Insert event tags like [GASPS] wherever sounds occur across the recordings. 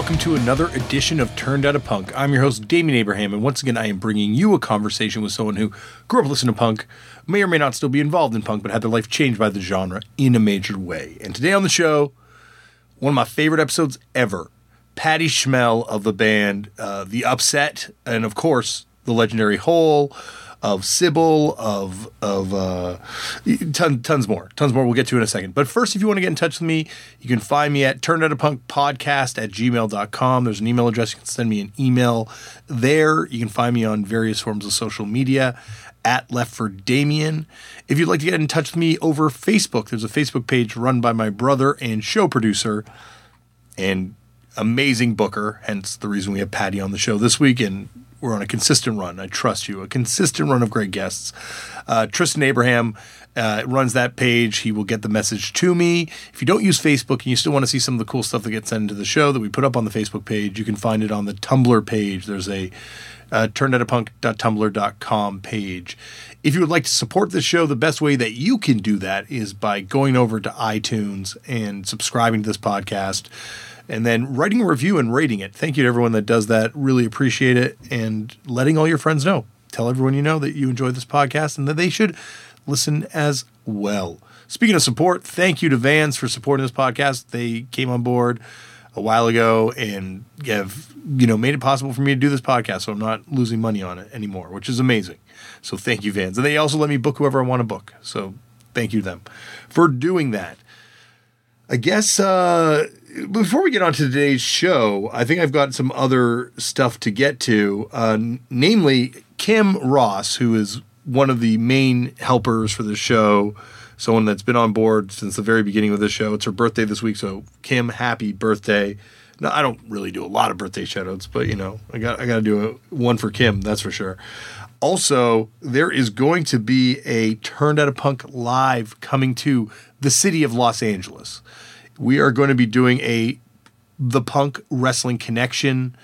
welcome to another edition of Turned Out a Punk. I'm your host, Damian Abraham, and once again, I am bringing you a conversation with someone who grew up listening to punk, may or may not still be involved in punk, but had their life changed by the genre in a major way. And today on the show, one of my favorite episodes ever Patty Schemel of the band uh, The Upset, and of course, the legendary Hole of Sybill, of of uh, ton, tons more, tons more. We'll get to in a second. But first, if you want to get in touch with me, you can find me at turned out a punk podcast at gmail.com. There's an email address. You can send me an email there. You can find me on various forms of social media at Left for Damian. If you'd like to get in touch with me over Facebook, there's a Facebook page run by my brother and show producer and amazing booker, hence the reason we have Patty on the show this week. And we're on a consistent run. I trust you. A consistent run of great guests. Uh, Tristan Abraham uh, runs that page. He will get the message to me. If you don't use Facebook and you still want to see some of the cool stuff that gets sent into the show that we put up on the Facebook page, you can find it on the Tumblr page. There's a uh, turnedoutapunk.tumblr.com page. If you would like to support the show, the best way that you can do that is by going over to iTunes and subscribing to this podcast and then writing a review and rating it. Thank you to everyone that does that. Really appreciate it. And letting all your friends know. Tell everyone you know that you enjoy this podcast and that they should listen as well. Speaking of support, thank you to Vans for supporting this podcast. They came on board a while ago and have you know made it possible for me to do this podcast so i'm not losing money on it anymore which is amazing so thank you vans and they also let me book whoever i want to book so thank you to them for doing that i guess uh before we get on to today's show i think i've got some other stuff to get to uh, namely kim ross who is one of the main helpers for the show someone that's been on board since the very beginning of the show. It's her birthday this week, so Kim, happy birthday. No, I don't really do a lot of birthday shoutouts, but you know, I got I got to do a, one for Kim, that's for sure. Also, there is going to be a Turned Out a Punk live coming to the city of Los Angeles. We are going to be doing a the Punk Wrestling Connection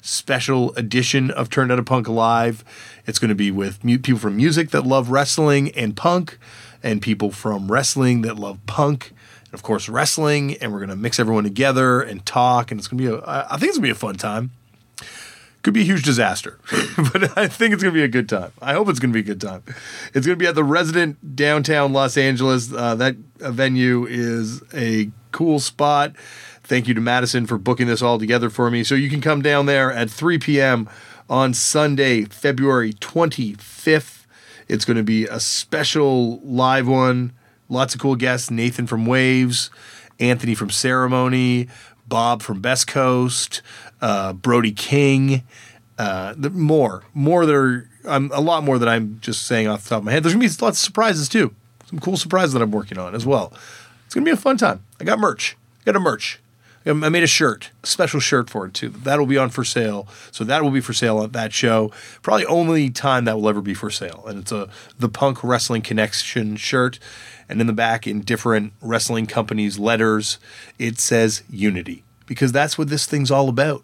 special edition of Turned Out a Punk live. It's going to be with people from music that love wrestling and punk and people from wrestling that love punk and of course wrestling and we're going to mix everyone together and talk and it's going to be a I think it's going to be a fun time. Could be a huge disaster, [LAUGHS] but I think it's going to be a good time. I hope it's going to be a good time. It's going to be at the Resident downtown Los Angeles. Uh, that venue is a cool spot. Thank you to Madison for booking this all together for me. So you can come down there at 3 p.m. on Sunday, February 25th. It's going to be a special live one. Lots of cool guests Nathan from Wavves, Anthony from Ceremony, Bob from Best Coast, uh, Brody King. Uh, more, more that are um, a lot more that I'm just saying off the top of my head. There's gonna be lots of surprises too. Some cool surprises that I'm working on as well. It's gonna be a fun time. I got merch. I got a merch. Um, I made a shirt, a special shirt for it too. That'll be on for sale. So that will be for sale at that show. Probably only time that will ever be for sale. And it's a the Punk Wrestling Connection shirt. And in the back, in different wrestling companies' letters, it says Unity because that's what this thing's all about.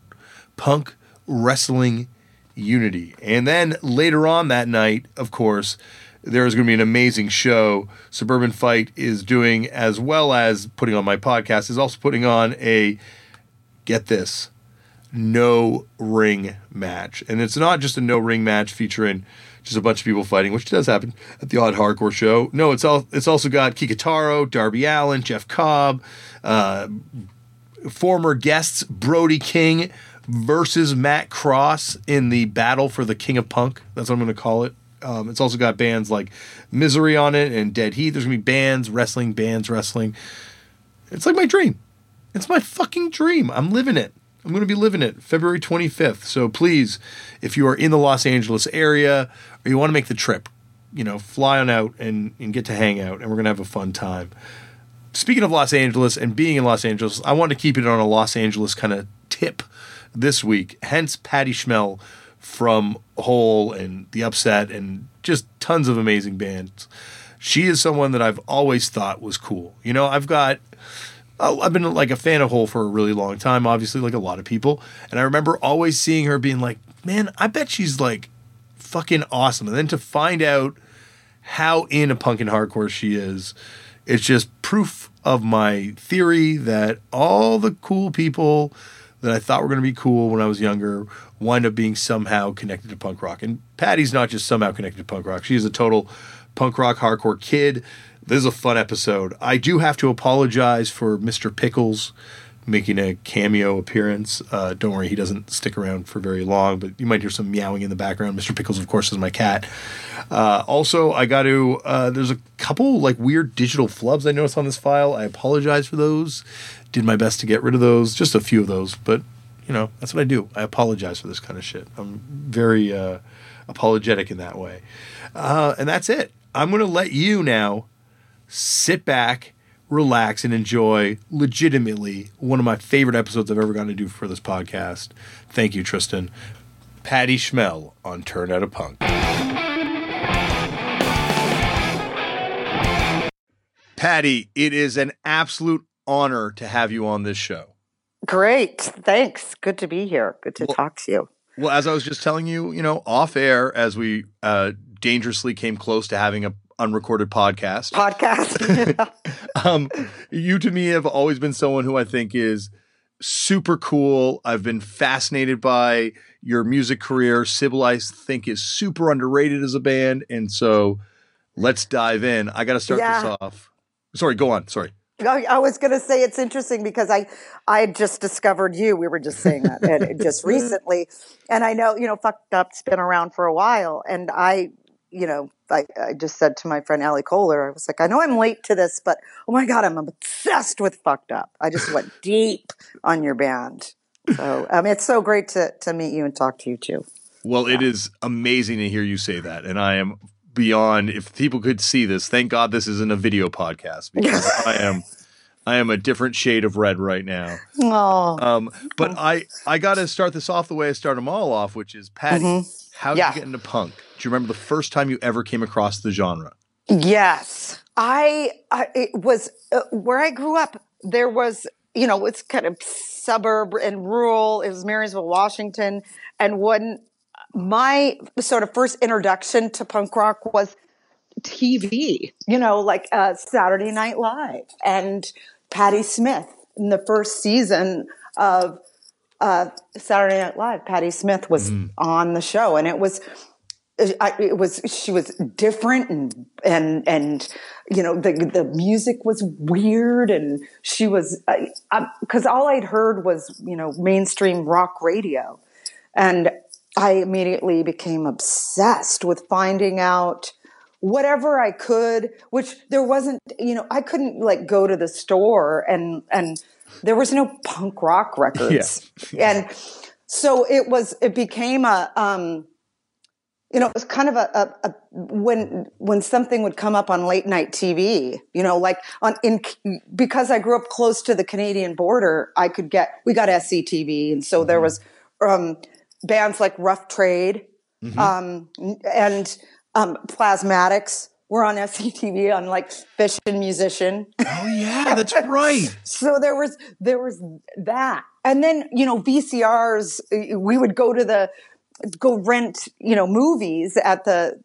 Punk wrestling unity. And then later on that night, of course, there is going to be an amazing show. Suburban Fight is doing, as well as putting on my podcast, is also putting on a, get this, no ring match. And it's not just a no ring match featuring just a bunch of people fighting, which does happen at the odd hardcore show. No, it's all it's also got Kikutaro, Darby Allin, Jeff Cobb, uh, former guests Brody King versus Matt Cross in the battle for the King of Punk. That's what I'm going to call it. Um, it's also got bands like Misery on it and Dead Heat. There's gonna be bands wrestling, bands wrestling. It's like my dream. It's my fucking dream. I'm living it. I'm going to be living it February 25th. So please, if you are in the Los Angeles area or you want to make the trip, you know, fly on out and, and get to hang out, and we're going to have a fun time. Speaking of Los Angeles and being in Los Angeles, I want to keep it on a Los Angeles kind of tip this week. Hence, Patty Schemel from Hole and The Upset and just tons of amazing bands. She is someone that I've always thought was cool. You know, I've got uh, I've been like a fan of Hole for a really long time, obviously, like a lot of people. And I remember always seeing her being like, man, I bet she's like fucking awesome. And then to find out how in a punk and hardcore she is, it's just proof of my theory that all the cool people that I thought were going to be cool when I was younger wind up being somehow connected to punk rock. And Patty's not just somehow connected to punk rock; she's a total punk rock hardcore kid. This is a fun episode. I do have to apologize for Mr. Pickles making a cameo appearance. Uh, don't worry, he doesn't stick around for very long, but you might hear some meowing in the background. Mr. Pickles, of course, is my cat. Uh, also, I got to, uh, there's a couple like weird digital flubs I noticed on this file. I apologize for those. Did my best to get rid of those, just a few of those, but you know, that's what I do. I apologize for this kind of shit. I'm very uh, apologetic in that way. Uh, and that's it. I'm going to let you now sit back relax and enjoy legitimately one of my favorite episodes I've ever gotten to do for this podcast. Thank you, Tristan. Patty Schemel on Turn Out a Punk. Patty, it is an absolute honor to have you on this show. Great. Thanks. Good to be here. Good to well, talk to you. Well, as I was just telling you, you know, off air, as we uh, dangerously came close to having a unrecorded podcast. Podcast. [LAUGHS] [LAUGHS] um, you to me have always been someone who I think is super cool. I've been fascinated by your music career. Sybill, I think, is super underrated as a band. And so let's dive in. I got to start yeah. this off. Sorry, go on. Sorry. I was going to say it's interesting because I I just discovered you. We were just saying that just [LAUGHS] recently, and I know you know fucked up's been around for a while, and I you know I, I just said to my friend Ali Koehler, I was like, I know I'm late to this, but oh my God, I'm obsessed with Fucked Up. I just went deep on your band. So um, it's so great to, to meet you and talk to you too. Well, yeah. it is amazing to hear you say that. And I am beyond, if people could see this, thank God this isn't a video podcast because [LAUGHS] I am. I am a different shade of red right now. Oh. Um, but I, I got to start this off the way I start them all off, which is Patty. Mm-hmm. How did yeah. you get into punk? Do you remember the first time you ever came across the genre? Yes, I. I it was uh, where I grew up. There was, you know, it's kind of suburb and rural. It was Marysville, Washington, and when my sort of first introduction to punk rock was TV. You know, like uh, Saturday Night Live and Patti Smith in the first season of uh, Saturday Night Live. Patti Smith was mm. on the show, and it was. I, it was she was different and and and you know the the music was weird and she was because all I'd heard was you know mainstream rock radio and I immediately became obsessed with finding out whatever I could which there wasn't you know I couldn't like go to the store and and there was no punk rock [LAUGHS] records. Yeah. and so it was, it became a, um, you know, it was kind of a, a, a, when when something would come up on late night TV, you know, like on in because I grew up close to the Canadian border, I could get we got SCTV, and so mm-hmm. there was um, bands like Rough Trade mm-hmm. um, and um, Plasmatics were on [LAUGHS] SCTV on like Fishin' Musician. Oh yeah, [LAUGHS] that's right. so there was there was that, and then you know VCRs. We would go to the go rent you know movies at the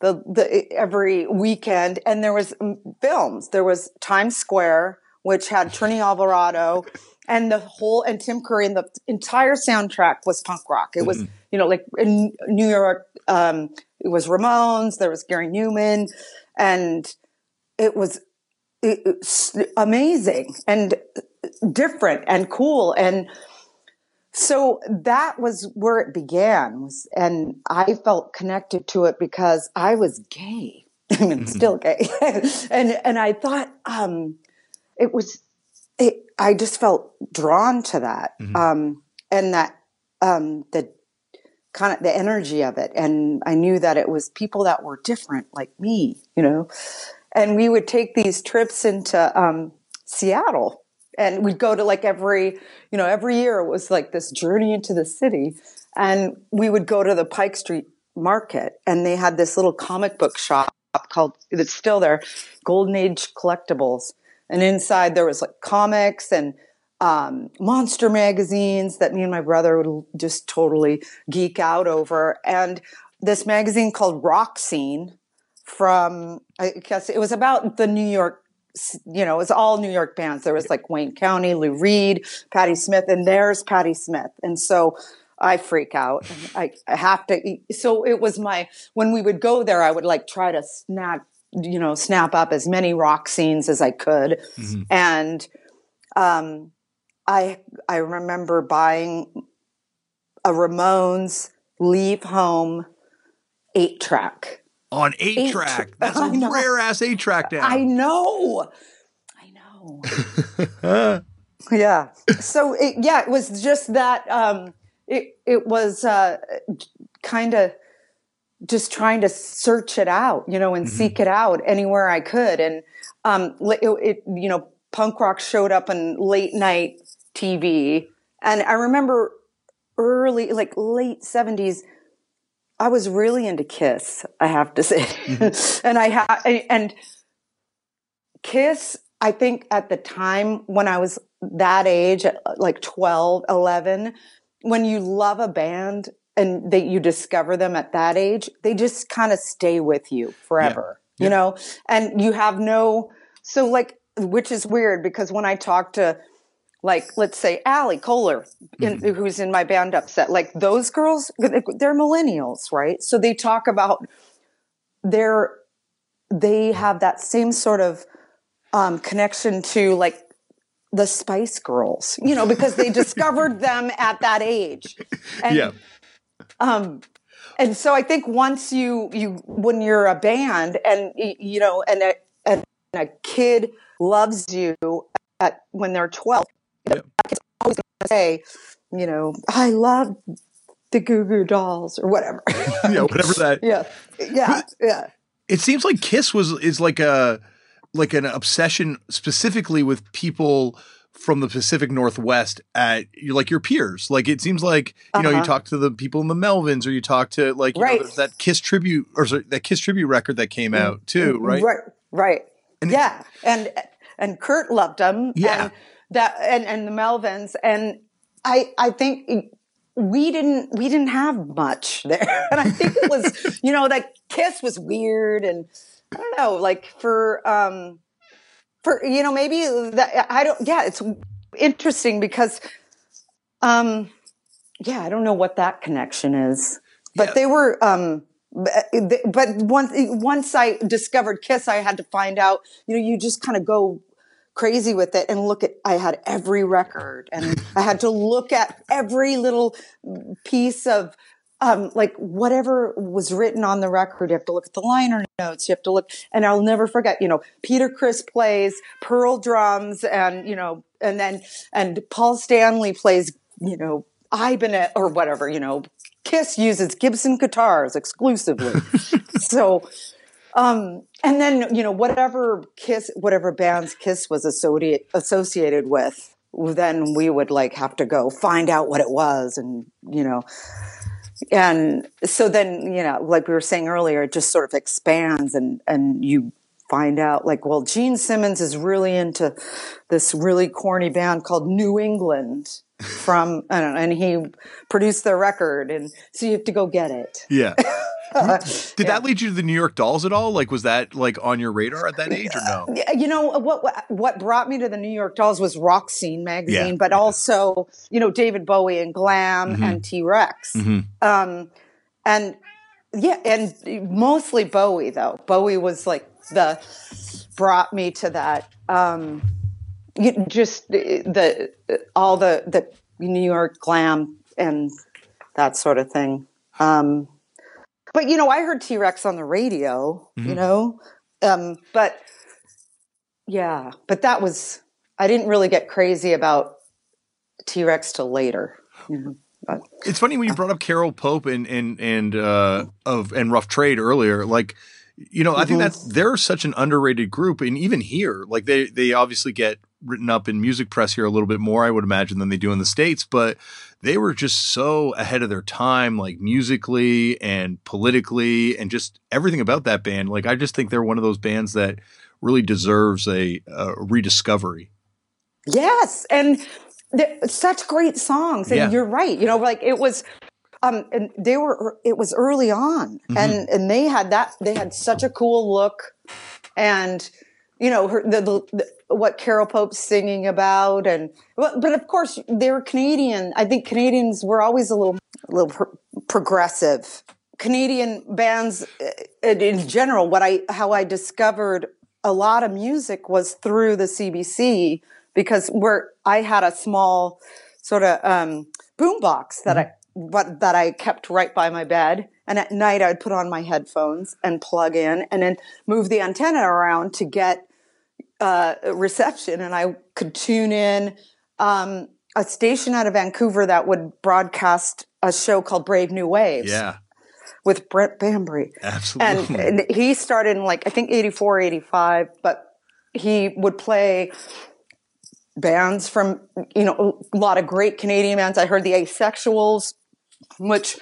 the the every weekend, and there was mm, films. There was Times Square, which had Trini Alvarado. And the whole and Tim Curry and the entire soundtrack was punk rock. It was, mm-hmm. you know, like in New York, um, it was Ramones, there was Gary Numan, and it was, it, it, amazing and different and cool. And so that was where it began was, and I felt connected to it because I was gay. [LAUGHS] I mean, mm-hmm. still gay. [LAUGHS] and, and I thought, um, it was, it, I just felt drawn to that. Mm-hmm. Um, and that, um, the kind of the energy of it. And I knew that it was people that were different, like me, you know. And we would take these trips into um, Seattle, and we'd go to like every, you know, every year it was like this journey into the city. And we would go to the Pike Street Market, and they had this little comic book shop called that's still there, Golden Age Collectibles. And inside there was like comics and um, monster magazines that me and my brother would just totally geek out over. And this magazine called Rock Scene from, I guess it was about the New York you know, it was all New York bands. There was like Wayne County, Lou Reed, Patti Smith, and there's Patti Smith. And so I freak out. I, I have to. So it was my when we would go there, I would like try to snap, you know, snap up as many rock scenes as I could, mm-hmm. and um, I I remember buying a Ramones Leave Home eight track on eight, eight track. That's [LAUGHS] a rare ass eight track now. I know. I know. yeah. So it, yeah, it was just that. Um, it it was uh, kind of just trying to search it out, you know, and mm-hmm. seek it out anywhere I could. And um, it, it, you know, punk rock showed up on late night TV, and I remember early, like late seventies I was really into Kiss, I have to [LAUGHS] say. Mm-hmm. and I had, and Kiss, I think at the time when I was that age, like 12, 11, when you love a band and that you discover them at that age, they just kind of stay with you forever, yeah. you yeah. know? And you have no, so like, which is weird because when I talk to like let's say Ali Koehler, in, mm-hmm. who's in my band Upset, like those girls, they're millennials, right? So they talk about their, they have that same sort of um, connection to like the Spice Girls, you know, because they [LAUGHS] discovered them at that age. And, yeah. Um, and so I think once you you when you're a band and you know and a, and a kid loves you at when they're 12 yep. it's always going to say, you know, I love the Goo Goo Dolls or whatever. [LAUGHS] yeah, whatever that. [LAUGHS] Yeah, yeah, yeah. It seems like Kiss was is like a like an obsession specifically with people from the Pacific Northwest at you like your peers. Like it seems like you know uh-huh. you talk to the people in the Melvins or you talk to like you right. know, that Kiss tribute or sorry, that Kiss tribute record that came mm, out too, right? Right, right. And yeah, and and Kurt loved them. Yeah. And, that and, and the Melvins. And I, I think we didn't, we didn't have much [LAUGHS] there. And I think it was, you know, that kiss was weird. And I don't know, like for, um, for, you know, maybe that I don't, yeah, it's interesting because, um, yeah, I don't know what that connection is, but yeah. they were, um, but once once I discovered Kiss, I had to find out. You know, you just kind of go crazy with it and look at I had every record and I had to look at every little piece of um, like whatever was written on the record. You have to look at the liner notes. You have to look, and I'll never forget. You know, Peter Criss plays pearl drums, and you know, and then and Paul Stanley plays, you know, Ibanez or whatever. You know, Kiss uses Gibson guitars exclusively. [LAUGHS] so um, and then, you know, whatever Kiss, whatever bands Kiss was associated, associated with, then we would like have to go find out what it was and, you know, and so then, you know, like we were saying earlier, it just sort of expands and, and you find out like, well, Gene Simmons is really into this really corny band called New England from, know, and he produced their record. And so you have to go get it. Yeah. [LAUGHS] Did yeah. that lead you to the New York Dolls at all? Like, was that like on your radar at that age or no? You know what? What brought me to the New York Dolls was Rock Scene magazine, yeah. but also you know David Bowie and Glam mm-hmm. and T Rex, mm-hmm. um, and yeah, and mostly Bowie though. Bowie was like the brought me to that. Um, just the all the the New York glam and that sort of thing. Um, but you know, I heard T Rex on the radio, mm-hmm. you know, um, but yeah, but that was I didn't really get crazy about T Rex till later. You know, but, it's funny when you brought up Carol Pope and and and uh, of and Rough Trade earlier, like. You know, I think mm-hmm. that's they're such an underrated group, and even here, like they they obviously get written up in music press here a little bit more, I would imagine, than they do in the states. But they were just so ahead of their time, like musically and politically, and just everything about that band. Like I just think they're one of those bands that really deserves a, a rediscovery. Yes, and such great songs. And yeah. you're right. You know, like it was um, and they were it was early on mm-hmm. and and they had that they had such a cool look and you know, her, the, the, the, what Carol Pope's singing about, and but, but of course they're Canadian. I think Canadians were always a little, a little pro- progressive. Canadian bands, uh, in general, what I how I discovered a lot of music was through the CBC because where I had a small sort of um, boom box that I what that I kept right by my bed. And at night I'd put on my headphones and plug in and then move the antenna around to get uh, reception. And I could tune in um, a station out of Vancouver that would broadcast a show called Brave New Waves. Yeah. With Brent Bambury. Absolutely. And, and he started in like, I think 84, 85, but he would play bands from, you know, a lot of great Canadian bands. I heard the Asexuals, which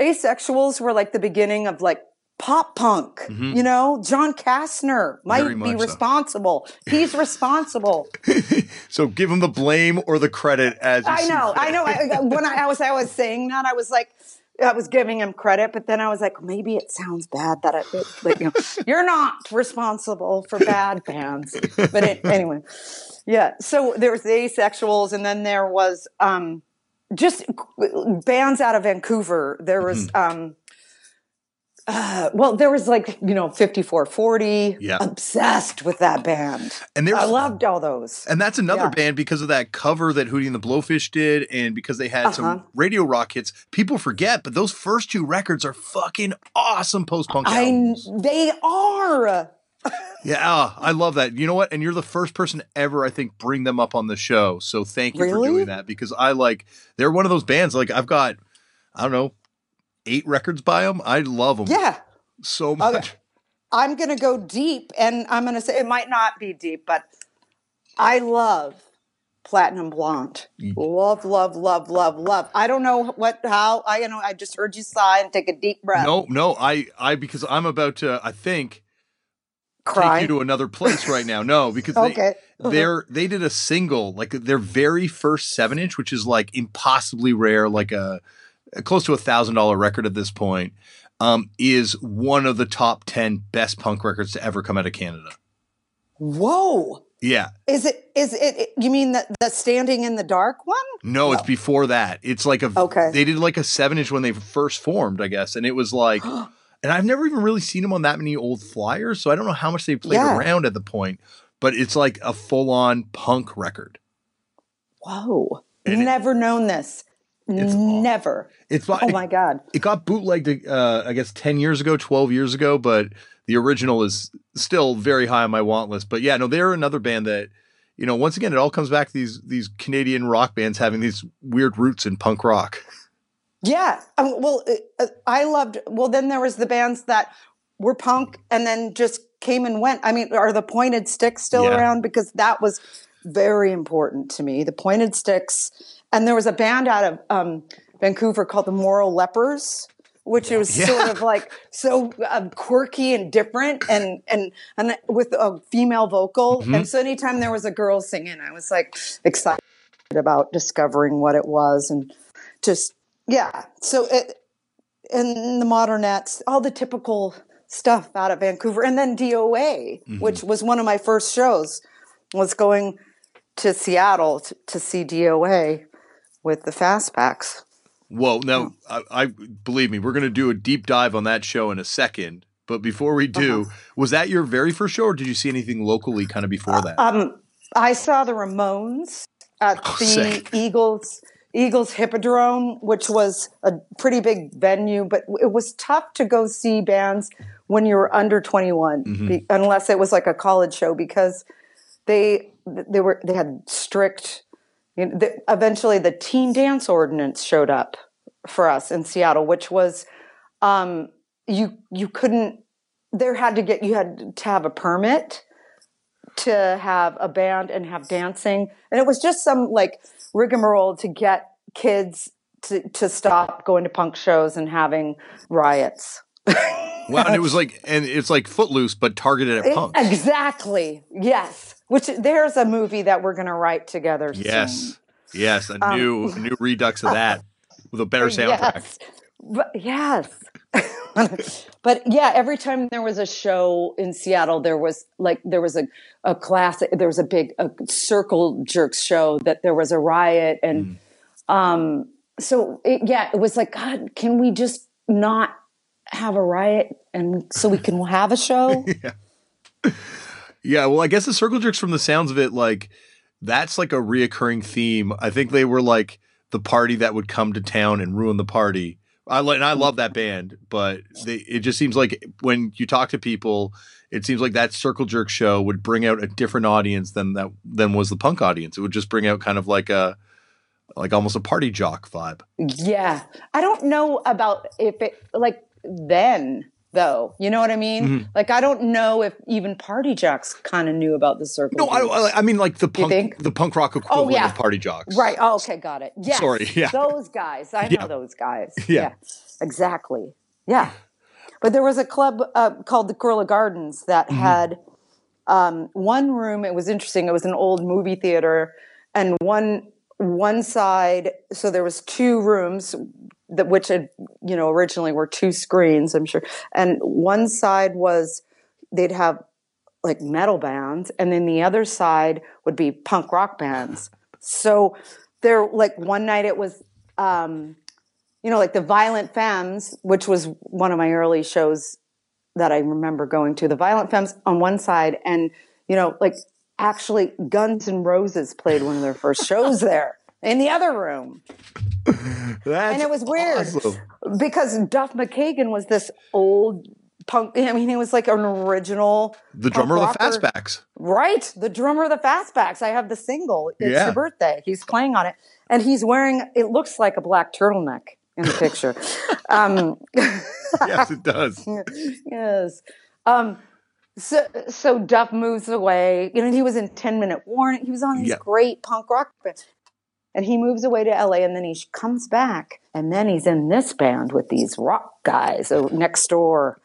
Asexuals were like the beginning of like pop punk. Mhm. You know, John Kastner might be much so. responsible. He's [LAUGHS] responsible. [LAUGHS] so give him the blame or the credit as I know. I know. I, when I, I was, I was saying that, I was like, I was giving him credit, but then I was like, maybe it sounds bad that I, like, you know, you're not responsible for bad bands. But it, anyway, yeah. So there was the Asexuals, and then there was um, just bands out of Vancouver. There was, um, uh, well, there was like you know, fifty four forty. Yeah. obsessed with that band. And there's I loved all those. And that's another Yeah. band because of that cover that Hootie and the Blowfish did, and because they had Uh-huh. some radio rock hits. People forget, but those first two records are fucking awesome post punk I they are. Yeah, ah, I love that. You know what? And you're the first person ever, I think, bring them up on the show. So thank you for doing that because I like they're one of those bands. Like I've got, I don't know, eight records by them. I love them Yeah. so much. Okay. I'm going to go deep and I'm going to say it might not be deep, but I love Platinum Blonde. Mm. Love, love, love, love, love. I don't know what, how, I, you know, I just heard you sigh and take a deep breath. No, no, I, I, because I'm about to, I think, Cry. take you to another place right now. No, because they, okay. [LAUGHS] they're they did a single like their very first seven inch which is like impossibly rare like a, close to a thousand dollar record at this point um, is one of the top 10 best punk records to ever come out of canada Whoa. yeah Is it, is it, you mean the, the Standing in the Dark one? no it's before that it's like a Okay. they did like a seven inch when they first formed i guess and it was like [GASPS] and i've never even really seen them on that many old flyers so i don't know how much they played Yeah. around at the point but it's like a full-on punk record Whoa. And it- Never known this. It's Never. it's Oh my God. it got bootlegged uh, i guess 10 years ago 12 years ago but the original is still very high on my want list but yeah no they're another band that you know once again it all comes back to these these canadian rock bands having these weird roots in punk rock Yeah. Um, well, uh, I loved, well, then there was the bands that were punk and then just came and went. I mean, are the pointed sticks still Yeah. around? Because that was very important to me. The pointed sticks. And there was a band out of um, Vancouver called the Moral Lepers. Which was Yeah. sort of like so uh, quirky and different, and and and with a female vocal. Mhm. And so anytime there was a girl singing, I was like excited about discovering what it was, and just yeah. So it and the modernettes, all the typical stuff out of Vancouver, and then DOA, Mhm. which was one of my first shows, was going to Seattle to, to see DOA with the Fastbacks. whoa now I, I believe me we're going to do a deep dive on that show in a second but before we do Uh-huh. was that your very first show or did you see anything locally kind of before that Um, I saw the Ramones at Oh, the sick. Eagles Eagles Hippodrome, which was a pretty big venue, but it was tough to go see bands when you were under 21, Mhm. be, unless it was like a college show because they they were they had strict. You know, the, eventually, the teen dance ordinance showed up for us in Seattle, which was um, you you couldn't. There had to get you had to have a permit to have a band and have dancing. And it was just some like rigmarole to get kids to, to stop going to punk shows and having riots. [LAUGHS] wow and it was like and it's like footloose but targeted at punk Exactly. Yes. Which there's a movie that we're going to write together. soon. yes yes a Um, new new redux of that with a better [LAUGHS] soundtrack Yes. But yes. [LAUGHS] but yeah, every time there was a show in Seattle, there was like there was a a classic. There was a big a circle jerks show that there was a riot, and mm. um, so it, yeah, it was like God. Can we just not have a riot and so we can have a show? [LAUGHS] yeah. Yeah. Well, I guess the circle jerks, from the sounds of it, like that's like a reoccurring theme. I think they were like the party that would come to town and ruin the party. I and I love that band, but they, it just seems like when you talk to people, it seems like that Circle Jerk show would bring out a different audience than that than was the punk audience. It would just bring out kind of like a like almost a party jock vibe. Yeah, I don't know about if it like then though. You know what I mean? Mm-hmm. Like I don't know if even party jocks kind of knew about the circle. No, I, I, mean like the punk, the punk rock equivalent oh, yeah. of party jocks. Right. Oh, okay, got it. Yes. Sorry. [LAUGHS] Yeah. Those guys. I yeah. know those guys. [LAUGHS] Yeah. yeah. Exactly. Yeah. But there was a club uh, called the Gorilla Gardens that mm-hmm. had um, one room. It was interesting. It was an old movie theater, and one one side. So there was two rooms that which had you know originally were two screens i'm sure. And one side was they'd have like metal bands and then the other side would be punk rock bands. So there like one night it was um you know like the violent femmes which was one of my early shows that i remember going to the violent femmes on one side and you know like actually guns and roses played one of their first shows there in the other room. and it was weird awesome. because Duff McKagan was this old punk. I mean, he was like an original. The drummer of the Fastbacks. Right. The drummer of the Fastbacks. I have the single. It's yeah. your birthday. He's playing on it. And he's wearing, it looks like a black turtleneck in the picture. [LAUGHS] um, yes, it does. [LAUGHS] yes. Um, so, so Duff moves away. You know, he was in Ten Minute Warning. He was on these great punk rock bands and he moves away to LA and then he comes back and then he's in this band with these rock guys next door.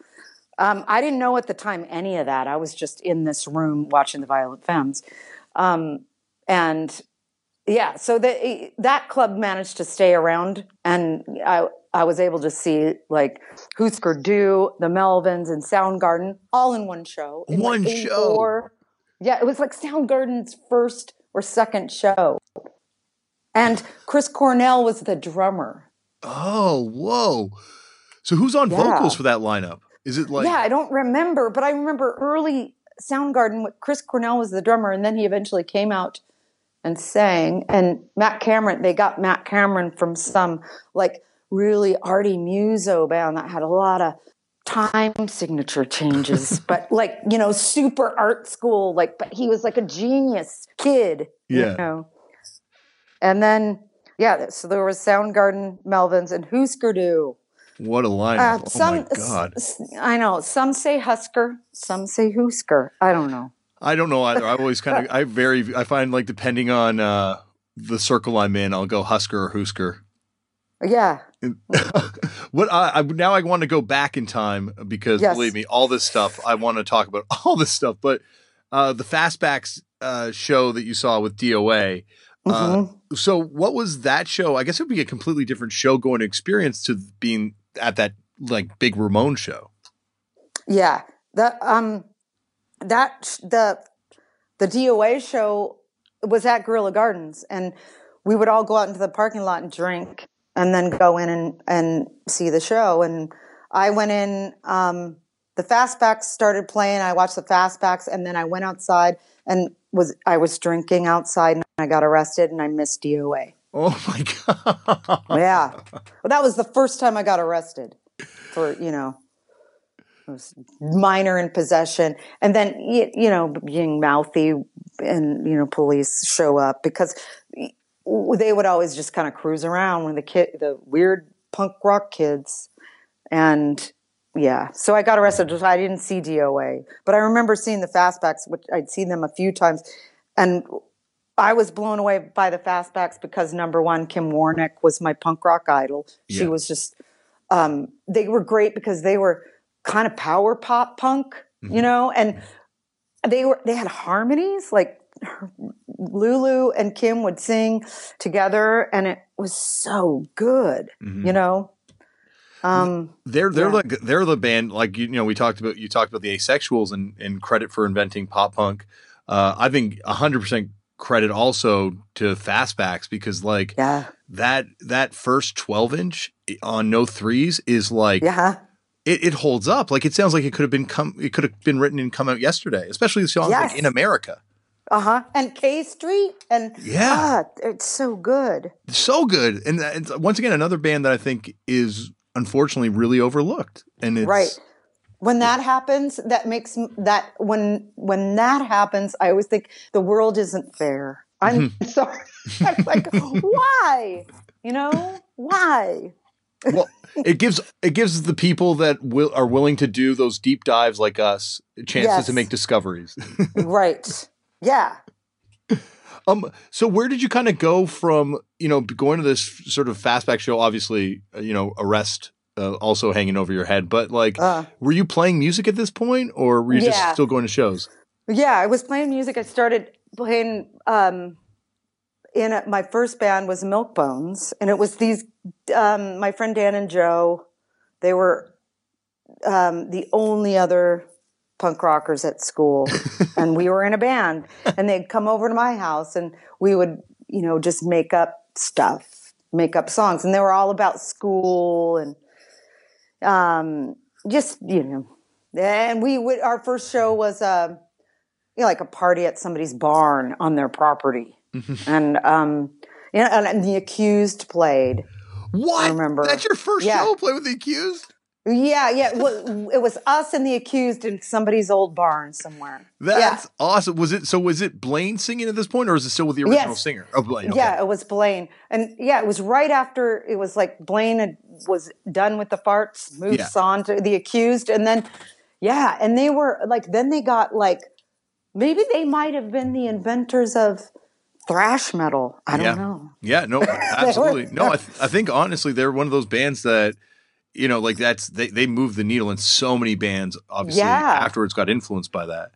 Um, I didn't know at the time any of that. I was just in this room watching the Violent Femmes. Um, and yeah, so the, that club managed to stay around and I, I was able to see like Husker Du, the Melvins, and Soundgarden all in one show. In one like show. Yeah, it was like Soundgarden's first or second show. And Chris Cornell was the drummer. Oh, whoa. So who's on yeah. vocals for that lineup? Is it like Yeah, I don't remember, but I remember early Soundgarden with Chris Cornell was the drummer and then he eventually came out and sang and Matt Cameron they got Matt Cameron from some like really arty muso band that had a lot of time signature changes [LAUGHS] but like you know super art school like but he was like a genius kid yeah you know and then, yeah, so there was Soundgarden, Melvins, and Husker Du. What a lineup! Uh, some, oh my god! I know. Some say Husker, some say Husker. I don't know. I don't know either. I always kind of, [LAUGHS] I very, I find like depending on uh, the circle I'm in, I'll go Husker or Husker. Yeah. [LAUGHS] what I, I, now I want to go back in time because yes. believe me, all this stuff I want to talk about [LAUGHS] all this stuff. But uh, the Fastbacks uh, show that you saw with DOA, mm-hmm. Uh, so what was that show? I guess it would be a completely different show going experience to being at that like big Ramon show. Yeah. The um that the the DOA show was at Gorilla Gardens and we would all go out into the parking lot and drink and then go in and, and see the show. And I went in, um, the fastbacks started playing. I watched the fastbacks and then I went outside and was I was drinking outside and I got arrested and I missed DOA. Oh my god! yeah, well, that was the first time I got arrested for you know minor in possession, and then you know being mouthy and you know police show up because they would always just kind of cruise around when the kid the weird punk rock kids and yeah. So I got arrested. I didn't see DOA, but I remember seeing the fastbacks, which I'd seen them a few times. And I was blown away by the fastbacks because number one, Kim Warnick was my punk rock idol. She was just, um, they were great because they were kind of power pop punk, mm-hmm. you know, and they were, they had harmonies like Lulu and Kim would sing together and it was so good, mm-hmm. you know? Um, They're they're Yeah. like they're the band like you know we talked about you talked about the asexuals and and credit for inventing pop punk. Uh, I think hundred percent credit also to Fastbacks because like yeah, that that first twelve inch on no threes is like yeah, it, it holds up. Like it sounds like it could have been come it could have been written and come out yesterday, especially the songs Yes. like in America. uh huh. And K Street, and Yeah. ah, it's so good. So good, and it's, once again another band that I think is unfortunately really overlooked. And it's right when that happens that makes that when when that happens i always think the world isn't fair i'm Mm-hmm. [LAUGHS] sorry i'm like why you know why well, [LAUGHS] it gives it gives the people that will are willing to do those deep dives like us chances Yes. to make discoveries. [LAUGHS] right yeah um, so where did you kind of go from you know going to this sort of fastback show? Obviously, uh, you know, arrest uh, also hanging over your head, but like, Uh. were you playing music at this point, or were you just still going to shows? yeah i was playing music i started playing um in a, my first band was milk bones and it was these um my friend dan and joe they were um the only other punk rockers at school [LAUGHS] and we were in a band and they'd come over to my house and we would you know just make up stuff make up songs and they were all about school and um just you know and we would our first show was uh you know, like a party at somebody's barn on their property and um you know and, and the accused played What? remember. That's your first Yeah. show, play with the accused. Yeah yeah well, it was us and the accused in somebody's old barn somewhere That's awesome. Was it so? Was it Blaine singing at this point, or is it still with the original Yes. singer? Oh, Blaine. okay. Yeah, it was Blaine, and yeah, it was right after it was like Blaine had, was done with the Fartz, moves Yeah. on to the accused, and then yeah, and they were like, then they got like, maybe they might have been the inventors of thrash metal. I don't Yeah. know. Yeah, no, [LAUGHS] absolutely. No, I, th- I think honestly they're one of those bands that you know, like that's they they move the needle, and so many bands obviously Yeah. afterwards got influenced by that.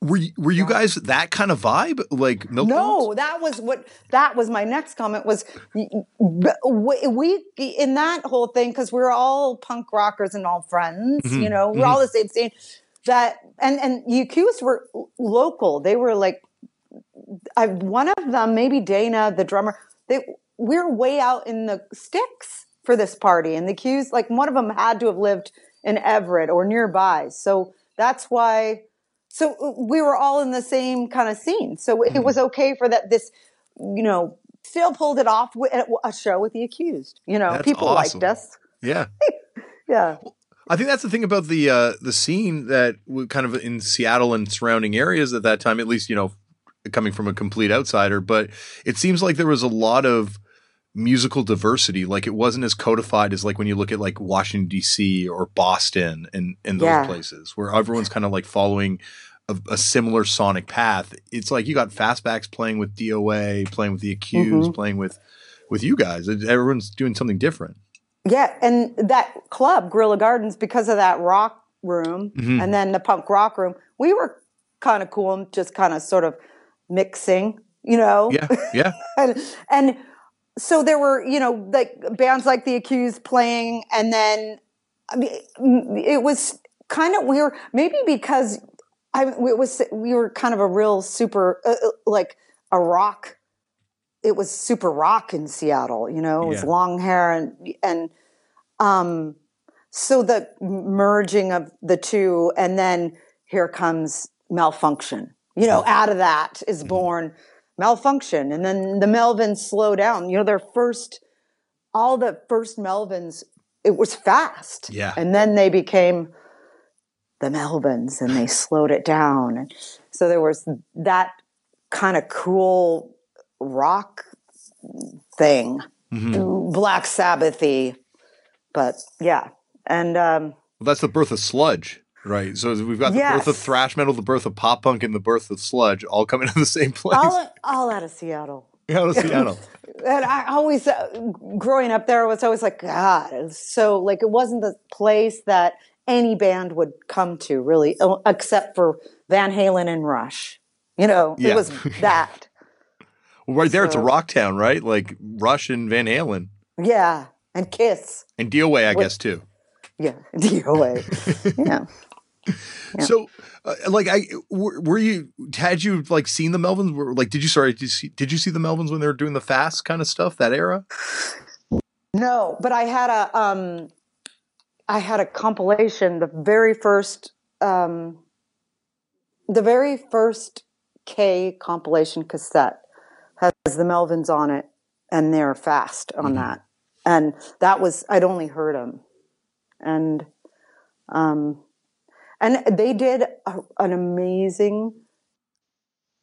Were you, were you guys that kind of vibe, like Milk No, Bones? that was what that was my next comment was we, we in that whole thing because we're all punk rockers and all friends, Mm-hmm. you know, we're all the same scene. That and and accused were local. They were like, I one of them, maybe Dana, the drummer. They we're way out in the sticks for this party, and the accused like one of them had to have lived in Everett or nearby, so that's why so uh, we were all in the same kind of scene so Mm-hmm. it was okay for that this you know still pulled it off with a show with the accused you know That's people awesome. liked us Yeah, [LAUGHS] yeah I think that's the thing about the uh, the scene that w- kind of in Seattle and surrounding areas at that time, at least you know, coming from a complete outsider. But it seems like there was a lot of musical diversity. Like it wasn't as codified as like when you look at like Washington D.C. or Boston and and those Yeah. places where everyone's kind of like following. A, a similar sonic path. It's like you got fastbacks playing with DOA, playing with the accused, Mm-hmm. playing with with you guys. Everyone's doing something different. yeah and that club gorilla gardens because of that rock room Mm-hmm. and then the punk rock room we were kind of cool and just kind of sort of mixing you know Yeah, yeah. [LAUGHS] and, and so there were you know like bands like the accused playing and then I mean, it was kind of weird, maybe because I it was we were kind of a real super uh, uh, like a rock. It was super rock in Seattle, you know. It was Yeah. long hair and and um, so the merging of the two, and then here comes Malfunkshun. You know, out of that Mm-hmm. born Malfunkshun, and then the Melvins slow down. You know, their first, all the first Melvins, it was fast, Yeah. and then they became the Melvins, and they slowed it down, and so there was that kind of cool rock thing, Black Sabbathy, but yeah, and um, Well, that's the birth of sludge, right? So we've got the birth of thrash metal, the birth of pop punk, and the birth of sludge all coming to the same place. all all out of Seattle. out of Seattle. [LAUGHS] and I always, uh, growing up there, was always like, God, so like it wasn't the place that any band would come to, really, except for Van Halen and Rush. You know, Yeah. it was [LAUGHS] that. Well, right there, it's a rock town, right? Like Rush and Van Halen. Yeah, and Kiss. And DOA, I What- guess too. Yeah, [LAUGHS] DOA. yeah. Yeah. So, uh, like, I were, were you had you like seen the Melvins? Were like, did you sorry? Did you see, did you see the Melvins when they were doing the fast kind of stuff that era? No, but I had a um, I had a compilation. The very first, um, the very first K compilation cassette has the Melvins on it, and they're fast on Mhm. that. And that was I'd only heard them, and um, and they did a, an amazing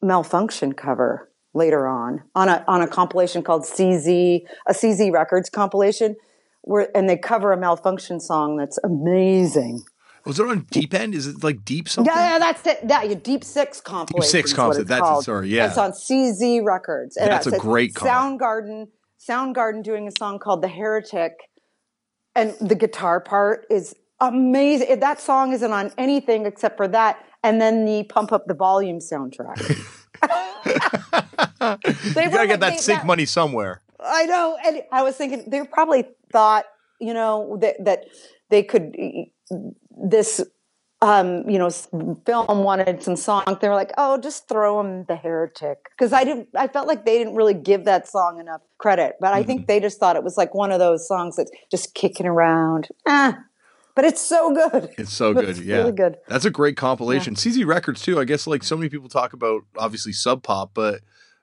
Malfunkshun cover later on on a on a compilation called CZ a CZ Records compilation where and they cover a Malfunkshun song that's amazing. Was it on Deep End? Is it like Deep something? Yeah, yeah, that's it. That your Deep Six compilation. Six compilation, that's called. sorry, yeah. It's on CZ Records. And That's a great comp. Soundgarden. Soundgarden doing a song called "The Heretic," and the guitar part is amazing. That song isn't on anything except for that, and then the "Pump Up the Volume" soundtrack. [LAUGHS] [LAUGHS] They you gotta get that sync money somewhere. I know, and I was thinking they probably thought, you know, that that they could this um, you know, film wanted some song. They were like, "Oh, just throw them the heretic," because I didn't. I felt like they didn't really give that song enough credit. But I think they just thought it was like one of those songs that's just kicking around. Ah, but it's so good. [LAUGHS] It's so good. It's yeah. really good. That's a great compilation. CZ Records too. I guess like so many people talk about obviously Sub Pop, but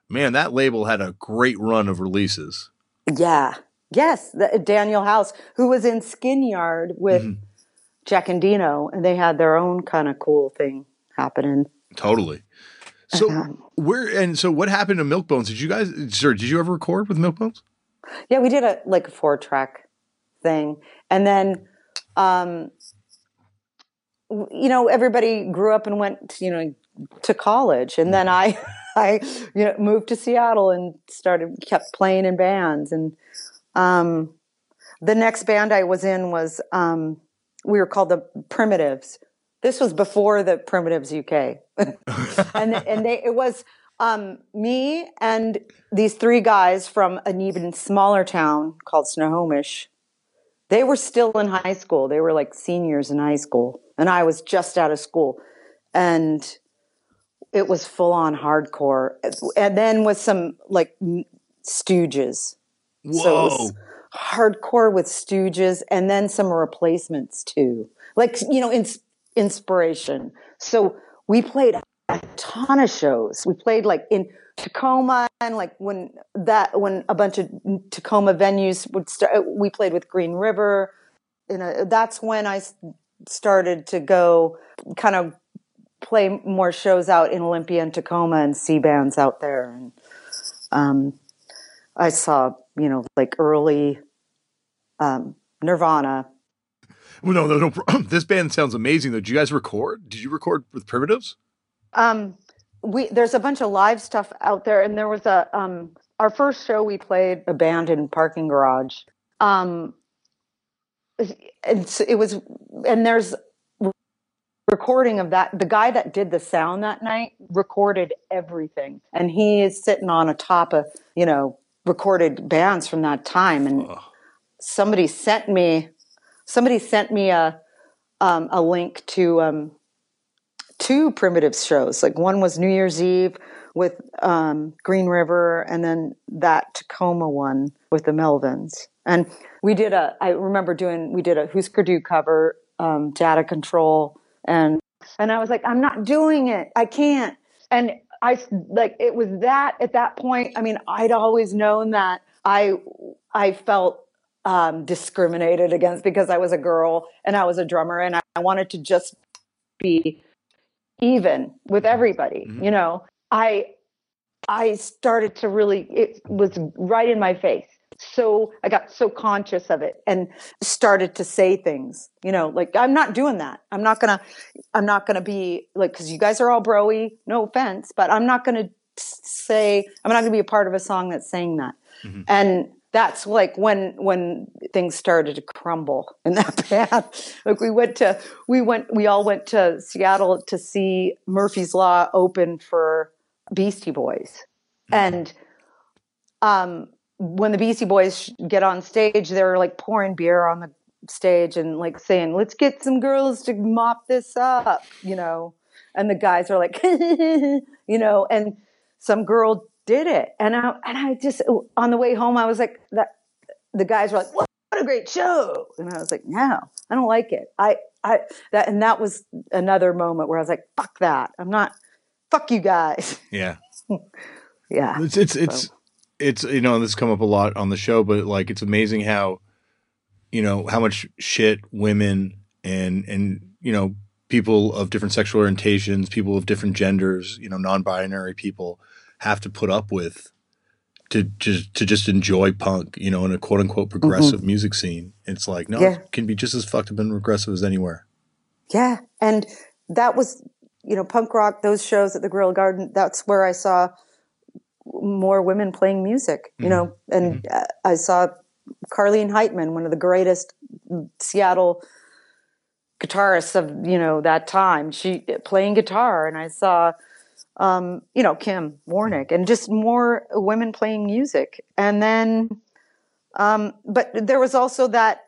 man, that label had a great run of releases. Yeah. Yes, the, Daniel House, who was in Skin Yard with Mhm. Jack and Dino, and they had their own kind of cool thing happening. Totally. So Uh-huh. where and so what happened to Milk Bones? Did you guys sir, did you ever record with Milk Bones? Yeah, we did a like a four track thing, and then, um, you know, everybody grew up and went, you know, to college, and then I, [LAUGHS] I, you know, moved to Seattle and started kept playing in bands, and um, the next band I was in was um, we were called the Primitives. This was before the Primitives UK, [LAUGHS] and and they it was um, me and these three guys from an even smaller town called Snohomish. They were still in high school. They were like seniors in high school, and I was just out of school, and it was full on hardcore. And then with some like Stooges. Whoa. So it was hardcore with Stooges and then some replacements too. Like, you know, ins- inspiration. So we played a ton of shows. We played like in Tacoma and like when that, when a bunch of Tacoma venues would start, we played with Green River. You know, that's when I started to go kind of play more shows out in Olympia and Tacoma and see bands out there. And, um, I saw, you know, like early um, Nirvana. Well, no, no, no. [CLEARS THROAT] This band sounds amazing though. Did you guys record? Did you record with Primitives? Um, we there's a bunch of live stuff out there, and there was a um, our first show we played abandoned parking garage. Um, and so it was, and there's recording of that. The guy that did the sound that night recorded everything, and he is sitting on a top of you know recorded bands from that time, and somebody sent me somebody sent me a um, a link to um, two primitive shows. Like one was New Year's Eve with um, Green River, and then that Tacoma one with the Melvins. And we did a. I remember doing. We did a Husker Du cover, um, Data Control, and and I was like, I'm not doing it. I can't. And I like it was that at that point. I mean, I'd always known that I I felt um, discriminated against because I was a girl and I was a drummer and I, I wanted to just be even with everybody. Mhm. You know, I I started to really it was right in my face. So I got so conscious of it and started to say things, you know, like I'm not doing that. I'm not gonna, I'm not gonna be like, cause you guys are all broy, no offense, but I'm not gonna say, I'm not gonna be a part of a song that's saying that. Mhm. And that's like when, when things started to crumble in that [LAUGHS] path. like we went to, we went, we all went to Seattle to see Murphy's Law open for Beastie Boys. And, um, when the Beastie Boys get on stage, they're like pouring beer on the stage and like saying, "Let's get some girls to mop this up," you know. And the guys are like, [LAUGHS] you know, and some girl did it, and I and I just on the way home, I was like, that the guys were like, "What a great show," and I was like, "No, I don't like it." I I that and that was another moment where I was like, "Fuck that! I'm not." Fuck you guys. [LAUGHS] Yeah. yeah. It's it's it's it's you know this come up a lot on the show, but like it's amazing how you know how much shit women and and you know people of different sexual orientations, people of different genders, you know, non-binary people have to put up with to just to just enjoy punk, you know, in a quote unquote progressive mm-hmm. music scene. It's like no, yeah. it can be just as fucked up and regressive as anywhere. Yeah, and that was you know punk rock. Those shows at the Gorilla Garden. That's where I saw more women playing music. You mm-hmm. know, and mm-hmm. I saw Carleen Heitman, one of the greatest Seattle guitarists of you know that time. She playing guitar, and I saw um, you know Kim Warnick, and just more women playing music. And then, um, but there was also that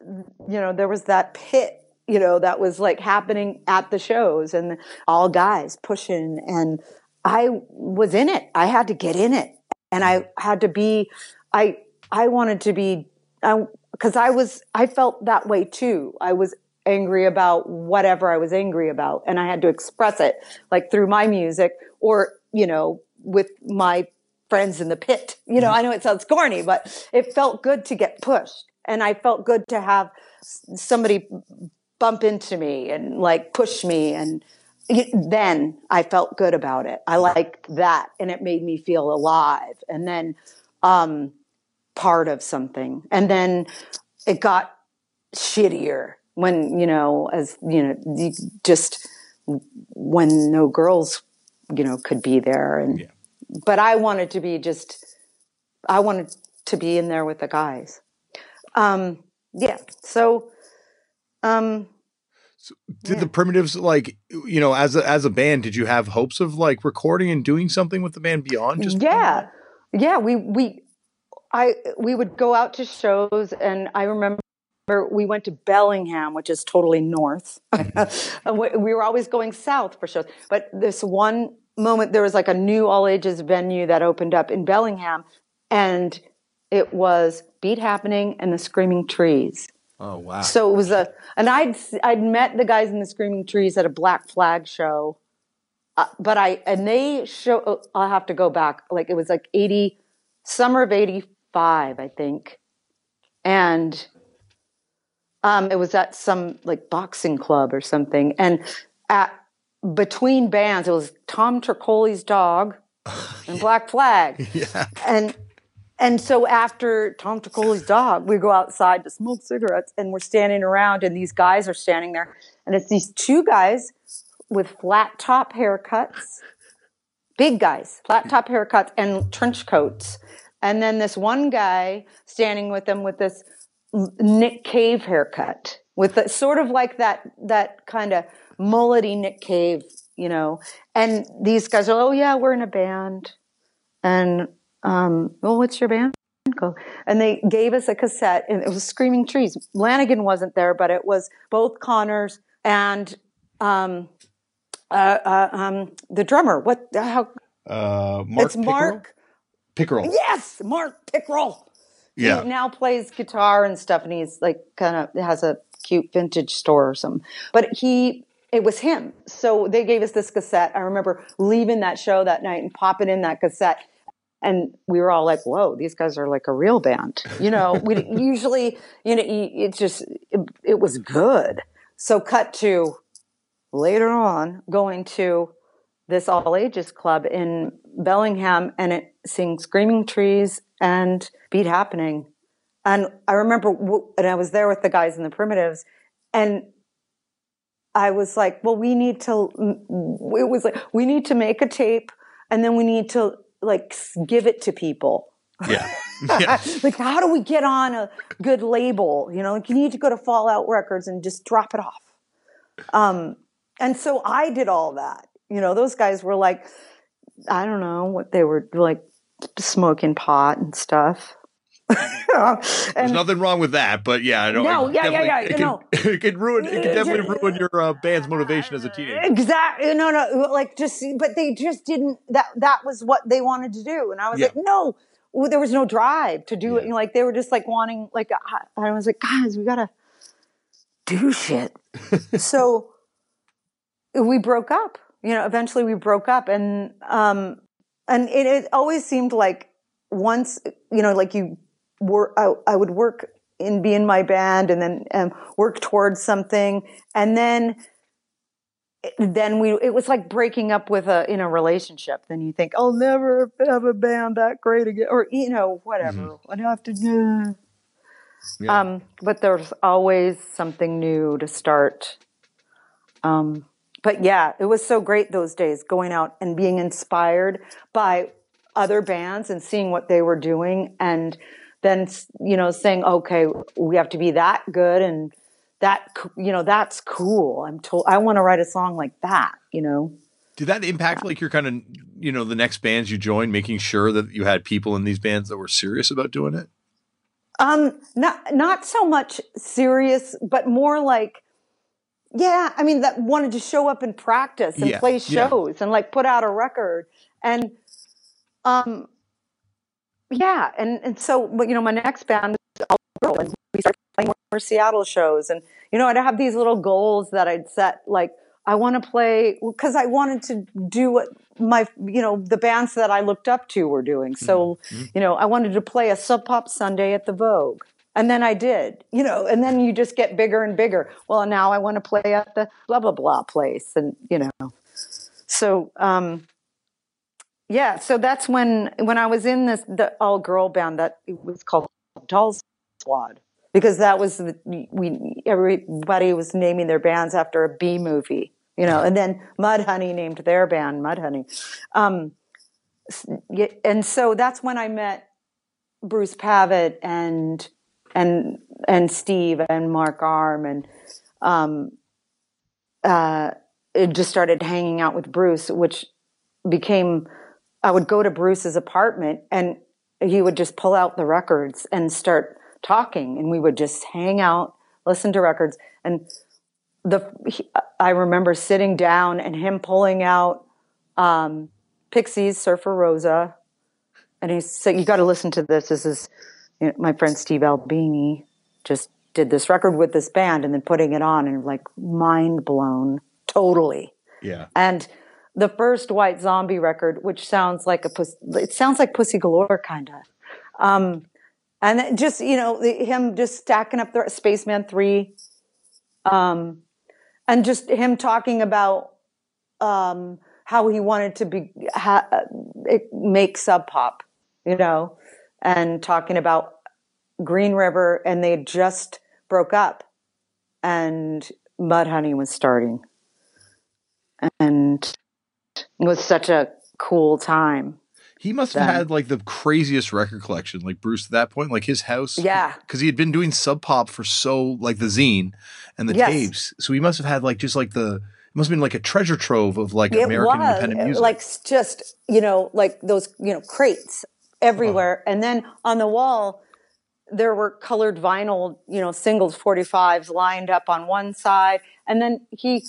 you know there was that pit you know that was like happening at the shows and all guys pushing. And i was in it. I had to get in it. And i had to be i i wanted to be because I, I was i felt that way too. I was angry about whatever I was angry about. And I had to express it like through my music or, you know, with my friends in the pit. You know, mm-hmm. I know it sounds corny, but it felt good to get pushed. And I felt good to have somebody bump into me and like push me. And then I felt good about it. I liked that. And it made me feel alive. And then, um, part of something. And then it got shittier when you know as you know just when no girls you know could be there. And yeah. but i wanted to be just i wanted to be in there with the guys. Um yeah. So um so did yeah. the primitives like you know as a as a band did you have hopes of like recording and doing something with the band beyond just yeah. yeah. We we i we would go out to shows and i remember we went to Bellingham, which is totally north. [LAUGHS] we were always going south for shows. But this one moment, there was like a new all ages venue that opened up in Bellingham, and it was Beat Happening and the Screaming Trees. Oh wow! So it was a, and I'd I'd met the guys in the Screaming Trees at a Black Flag show, uh, but I and they show. Oh, I'll have to go back. Like it was like eighty, summer of eighty five, I think, and um, it was at some like boxing club or something, and at between bands, it was Tom Troccoli's dog [LAUGHS] and Black Flag, yeah. and and so after Tom Troccoli's dog, we go outside to smoke cigarettes, and we're standing around, and these guys are standing there, and it's these two guys with flat top haircuts, big guys, flat top haircuts, and trench coats, and then this one guy standing with them with this Nick Cave haircut with the, sort of like that that kind of mullety Nick Cave, you know. And these guys are, oh yeah, we're in a band, and um, well, what's your band called? And they gave us a cassette, and it was Screaming Trees. Lanegan wasn't there, but it was both Conners and um, uh, uh, um, the drummer. What? How? Uh, Mark it's Mark Pickerel. Yes, Mark Pickerel yeah. he now plays guitar and stuff and he's like kind of has a cute vintage store or something. But he it was him. So they gave us this cassette. I remember leaving that show that night and popping in that cassette and we were all like whoa these guys are like a real band. You know we [LAUGHS] usually you know it just it, it was good. So cut to later on going to this all ages club in Bellingham and it sings Screaming Trees and Beat Happening. And I remember, and I was there with the guys in the primitives, and I was like, well, we need to, it was like, we need to make a tape and then we need to like give it to people. Yeah. [LAUGHS] [LAUGHS] yeah. like, how do we get on a good label? You know, like you need to go to Fallout Records and just drop it off. Um, and so I did all that. You know, those guys were like, I don't know what they were like smoking pot and stuff. [LAUGHS] There's nothing wrong with that, but yeah, I know. No, it yeah, yeah, yeah, It can, know. [LAUGHS] it can ruin. It can definitely ruin your uh, band's motivation as a teenager. exactly no no like just but they just didn't that that was what they wanted to do and i was Yeah. like no there was no drive to do it Yeah. you know, like they were just like wanting like I, I was like guys we gotta do shit [LAUGHS] so we broke up you know eventually we broke up and um and it, it always seemed like once you know like you were I, I would work and be in my band and then um, work towards something. And then then we it was like breaking up with a in a relationship. Then you think i'll never have a band that great again or you know whatever. I'd have to do? Yeah. um but there's always something new to start um but yeah it was so great those days going out and being inspired by other bands and seeing what they were doing and then you know saying okay we have to be that good and that you know that's cool. I'm told i want to write a song like that you know? Did that impact like your kind of you know the next bands you joined, making sure that you had people in these bands that were serious about doing it? um not not so much serious but more like yeah i mean that wanted to show up and practice and Yeah, play yeah. shows and like put out a record. And um yeah and and so but, you know my next band is all girl and we started playing more seattle shows. And you know i'd have these little goals that i'd set like i want to play because i wanted to do what my you know the bands that i looked up to were doing. So you know i wanted to play a sub pop sunday at the vogue and then i did you know and then you just get bigger and bigger. Well now i want to play at the blah blah blah place and you know. So um yeah so that's when when i was in this the all girl band that it was called doll squad because that was the, we everybody was naming their bands after a b movie you know and then mudhoney named their band mudhoney um and so that's when i met bruce pavitt and and and steve and mark arm and um uh it just started hanging out with bruce which became I would go to Bruce's apartment and he would just pull out the records and start talking and we would just hang out, listen to records and the he, I remember sitting down and him pulling out um, Pixies, Surfer Rosa, and he said, "You got to listen to this. This is you know, my friend Steve Albini just did this record with this band, and then putting it on, and like mind blown, totally." Yeah. and the first White Zombie record, which sounds like a puss, it sounds like Pussy Galore, kind of. Um, and just you know the- him just stacking up the Spaceman three, um, and just him talking about um, how he wanted to be ha, make Sub Pop, you know, and talking about Green River, and they just broke up, and Mudhoney was starting and it was such a cool time. He must have Then. had like the craziest record collection, like Bruce at that point, like his house. Yeah. Because he had been doing Sub Pop for so, like the zine and the Yes. tapes. So he must have had like just like the, it must have been like a treasure trove of like It American was independent music. like just you know like those you know crates everywhere, and then on the wall there were colored vinyl you know singles 45s lined up on one side, and then he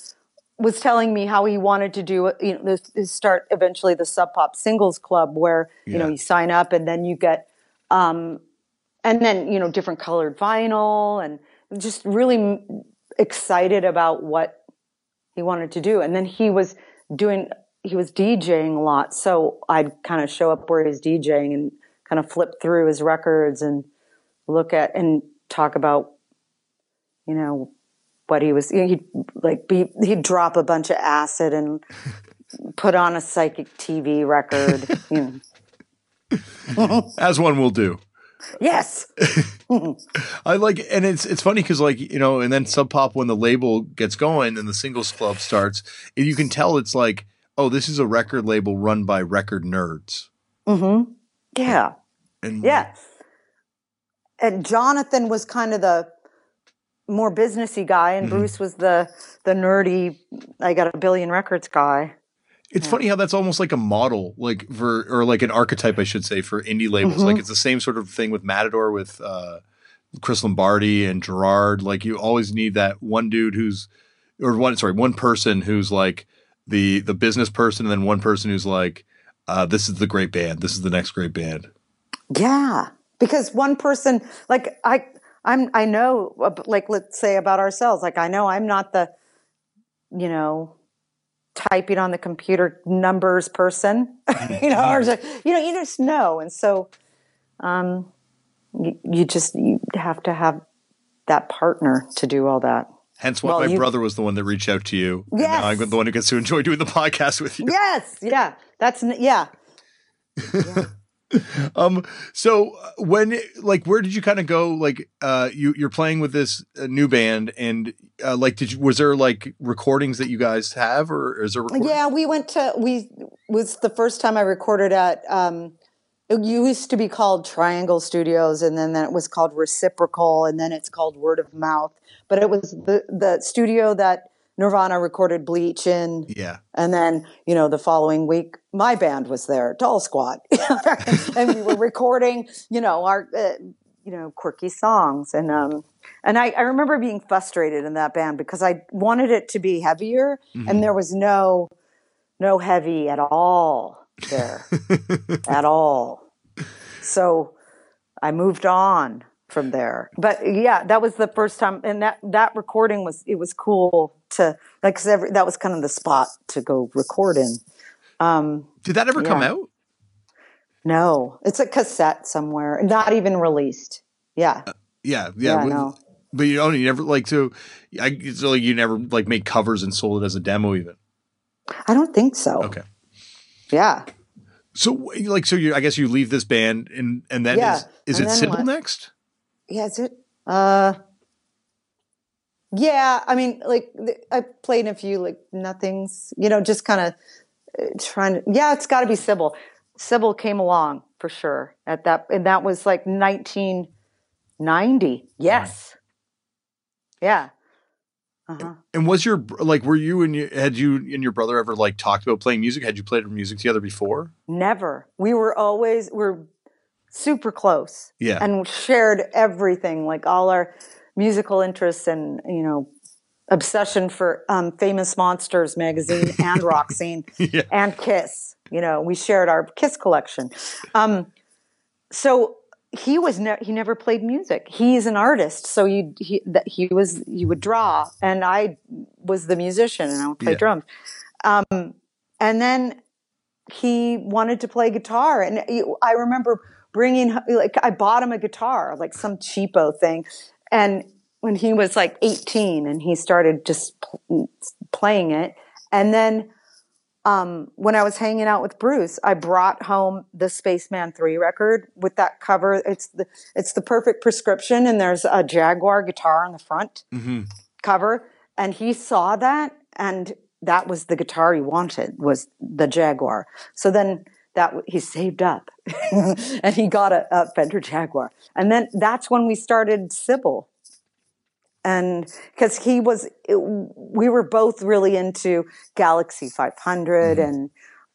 was telling me how he wanted to do you know this, this start eventually the Sub Pop Singles Club where you know you sign up and then you get um, and then you know different colored vinyl and just really excited about what he wanted to do. And then he was doing he was DJing a lot so I'd kind of show up where he's DJing and kind of flip through his records and look at and talk about you know what he was he'd like be he'd drop a bunch of acid and [LAUGHS] put on a psychic TV record you know [LAUGHS] As one will do. yes [LAUGHS] I like, and it's it's funny because like you know, and then Sub Pop when the label gets going and the singles club starts, you can tell it's like, oh, this is a record label run by record nerds. Mm-hmm. yeah And Yeah. And Jonathan was kind of the more businessy guy, and Bruce was the the nerdy. I got a billion records guy. It's funny how that's almost like a model, like for or like an archetype, I should say, for indie labels. Like it's the same sort of thing with Matador, with uh, Chris Lombardi and Gerard. Like you always need that one dude who's, or one sorry, one person who's like the the business person, and then one person who's like, uh, this is the great band. This is the next great band. Yeah, because one person, like I, I'm, I know, like let's say about ourselves, like I know I'm not the, you know, typing on the computer numbers person, [LAUGHS] you know, or just, you know, you just know, and so, um, you, you just you have to have that partner to do all that. Hence why Well, my you- brother was the one that reached out to you. and Yes. I'm the one who gets to enjoy doing the podcast with you. Yes, yeah, that's n- yeah. [LAUGHS] Um. So uh, when, like, where did you kind of go? Like, uh, you you're playing with this uh, new band, and uh, like, did you was there like recordings that you guys have, or is there? Recordings? Yeah, we went to we was the first time I recorded at um it used to be called Triangle Studios and then, then it was called Reciprocal and then it's called Word of Mouth. But it was the the studio that Nirvana recorded Bleach in Yeah. and then, you know, the following week my band was there, Doll Squad. [LAUGHS] and we were recording, you know, our uh, you know, quirky songs and um and I, I remember being frustrated in that band because I wanted it to be heavier and there was no no heavy at all there [LAUGHS] at all. So I moved on from there. But yeah, that was the first time and that that recording was it was cool to like cause every, that was kind of the spot to go record in. Um Did that ever come out? no, it's a cassette somewhere, not even released. Yeah. Yeah. Yeah. Yeah, w- no. But you only never like to. I so like you never like made covers and sold it as a demo even. I don't think so. Okay. Yeah. So like so you I guess you leave this band and and then Yeah, is is and it then Sybill what? next? Yeah, is it? Uh, yeah. I mean, like th- I played in a few like nothings. You know, just kind of trying to. Yeah, it's got to be Sybill. Sybill came along for sure at that, and that was like 1990. Yes. Yeah. Uh-huh. And was your like were you and you had you and your brother ever like talked about playing music? Had you played music together before? Never. We were always we're super close. Yeah. And shared everything, like all our musical interests and, you know, obsession for um, Famous Monsters magazine [LAUGHS] and rock scene Yeah. and Kiss. You know, we shared our Kiss collection. Um, so he was ne- he never played music. He's an artist, so you he that he was you would draw, and I was the musician, and I would play Yeah. drums. Um, and then he wanted to play guitar, and he- I remember bringing like I bought him a guitar, like some cheapo thing, and when he was like 18, and he started just pl- playing it, and then um, when I was hanging out with Bruce, I brought home the Spaceman Three record with that cover. It's the it's the perfect prescription, and there's a Jaguar guitar on the front Mm-hmm. cover, and he saw that, and that was the guitar he wanted was the Jaguar. So then that he saved up, [LAUGHS] and he got a, a Fender Jaguar, and then that's when we started Sybill and because he was it, we were both really into galaxy 500 and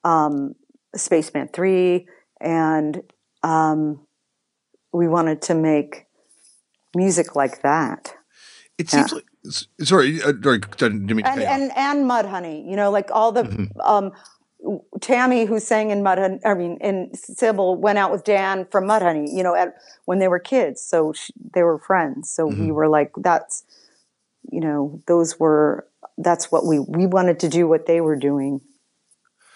um, spaceman 3 and um, we wanted to make music like that. It seems like sorry, uh, sorry, didn't mean and cut and mud honey you know like all the um, Tammy, who sang in Mudhoney, I mean, in Sybill, went out with Dan from Mudhoney, you know, at, when they were kids. So she, they were friends. So we were like, that's, you know, those were, that's what we, we wanted to do what they were doing.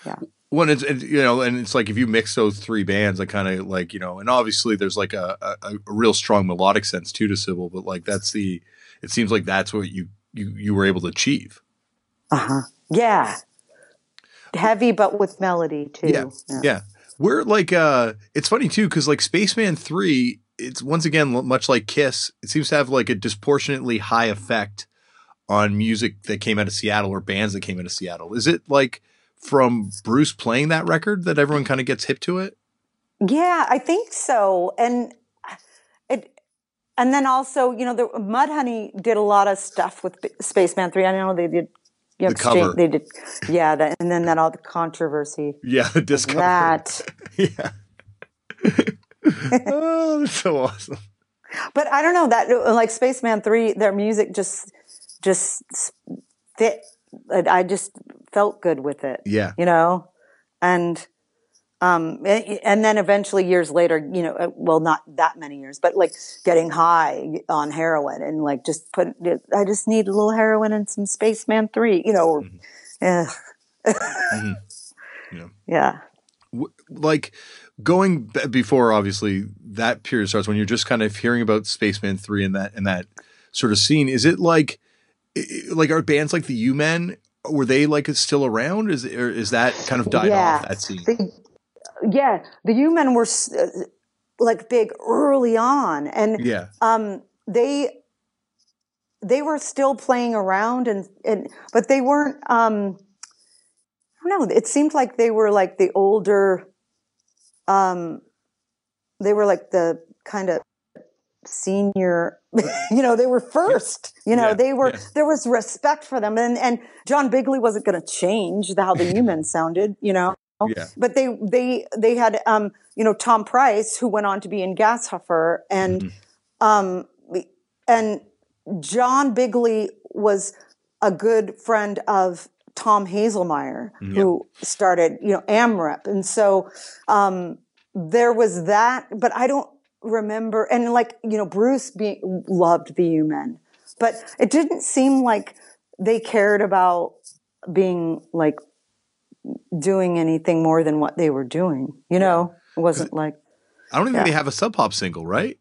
Yeah. When it's you know, and it's like if you mix those three bands, I kind of like you know, and obviously there's like a, a a real strong melodic sense too to Sybill, but like that's the it seems like that's what you you you were able to achieve. Uh huh. Yeah. Heavy, but with melody too. Yeah. Yeah. We're like uh it's funny too cuz like Spaceman 3 it's once again much like Kiss it seems to have like a disproportionately high effect on music that came out of Seattle or bands that came out of Seattle. Is it like from Bruce playing that record that everyone kind of gets hip to it? Yeah, I think so. And it, and then also, you know, the Mudhoney did a lot of stuff with B- Spaceman Three. I know they did know, The cover. They did, yeah, that, and then that all the controversy. Yeah, the disc cover. That, [LAUGHS] Yeah. [LAUGHS] oh, that's so awesome. but I don't know that like Spaceman Three, their music just just fit. I I just felt good with it. Yeah. you know, and um, and then eventually years later, you know, uh, well, not that many years, but like getting high on heroin and like just put, I just need a little heroin and some Spaceman Three, you know, or, eh. [LAUGHS] Yeah. yeah, w- like going b- before obviously that period starts when you're just kind of hearing about Spaceman 3 and that and that sort of scene is it like like are bands like the U-Men were they like still around is or is that kind of died yeah. off that scene The, yeah, the U-Men were uh, like big early on, and yeah. um, they they were still playing around and, and but they weren't um I don't know, it seemed like they were like the older um they were like the kind of senior [LAUGHS] you know they were first you know Yeah, they were yeah. there was respect for them and and John Bigley wasn't going to change how the U-Men sounded you know yeah. But they they they had um you know Tom Price who went on to be in Gas Huffer and Mm-hmm. um and John Bigley was a good friend of Tom Hazelmyer who started you know AMREP. And so um there was that but I don't remember and like you know Bruce be, loved the U-Men but it didn't seem like they cared about being like doing anything more than what they were doing. You know, it wasn't like, I don't even Yeah. think they have a sub pop single right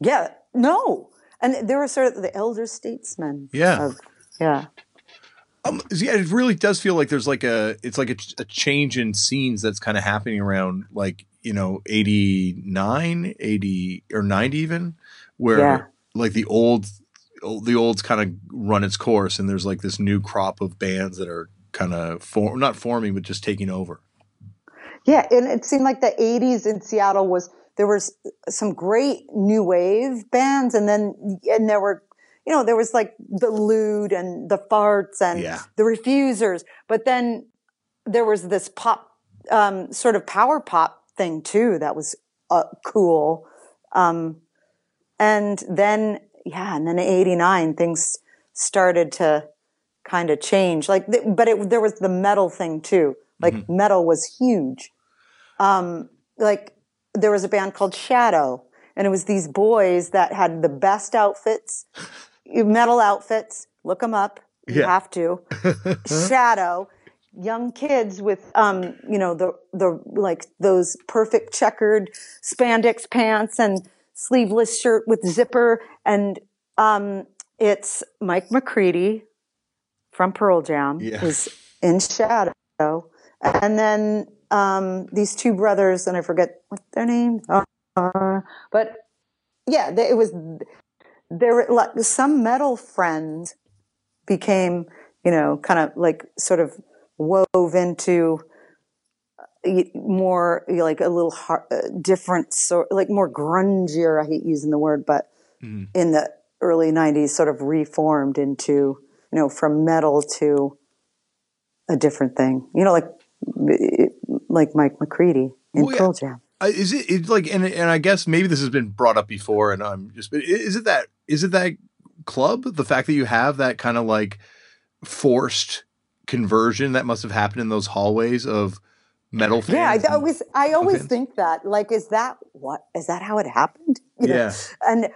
yeah, no. And they were sort of the elder statesmen. Yeah. Of, yeah. um, yeah it really does feel like there's like a it's like a, a change in scenes that's kind of happening around like you know 89 80 or 90 even where Yeah. like the old old- the old's kind of run its course and there's like this new crop of bands that are kind of form not forming but just taking over Yeah. And it seemed like the 80s in Seattle was, there was some great new wave bands. And then, and there were, you know, there was like the lewd and the Fartz and Yeah. the Refuzors. But then there was this pop, um, sort of power pop thing too that was uh, cool. Um, and then, yeah, and then in 89, things started to kind of change. Like, th- but it, there was the metal thing too. Like, metal was huge. Um, like, there was a band called Shadow, and it was these boys that had the best outfits, [LAUGHS] metal outfits. Look them up. You Yeah. have to. [LAUGHS] Shadow, young kids with, um, you know, the, the, like those perfect checkered spandex pants and sleeveless shirt with zipper. And, um, it's Mike McCready from Pearl Jam Yeah. is in Shadow. And then, um, these two brothers, and I forget what their names are, but yeah, they, it was, there like some metal friends became, you know, kind of like sort of wove into uh, more like a little har uh, different sort, like more grungier. I hate using the word, but Mhm. in the early '90s, sort of reformed into, you know, from metal to a different thing. You know, like like Mike McCready in Well. Pearl Jam. Is it it's like and and I guess maybe this has been brought up before and I'm just is it that is it that club the fact that you have that kind of like forced conversion that must have happened in those hallways of metal fans Yeah, I always I always think that. Like, is that what is that how it happened? [LAUGHS] You know? Yeah. and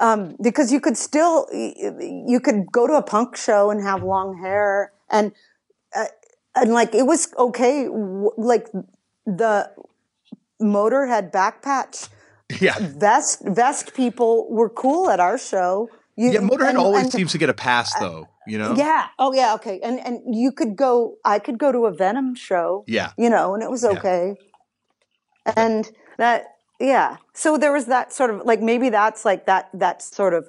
um, because you could still you could go to a punk show and have long hair and uh, and like it was okay. Like the Motorhead back patch yeah vest vest people were cool at our show. You, yeah Motorhead and- always and- seems to get a pass though you know Yeah. Oh, yeah. Okay. And and you could go. I could go to a Venom show yeah you know, and it was okay. And that, yeah. So there was that sort of like maybe that's like that that sort of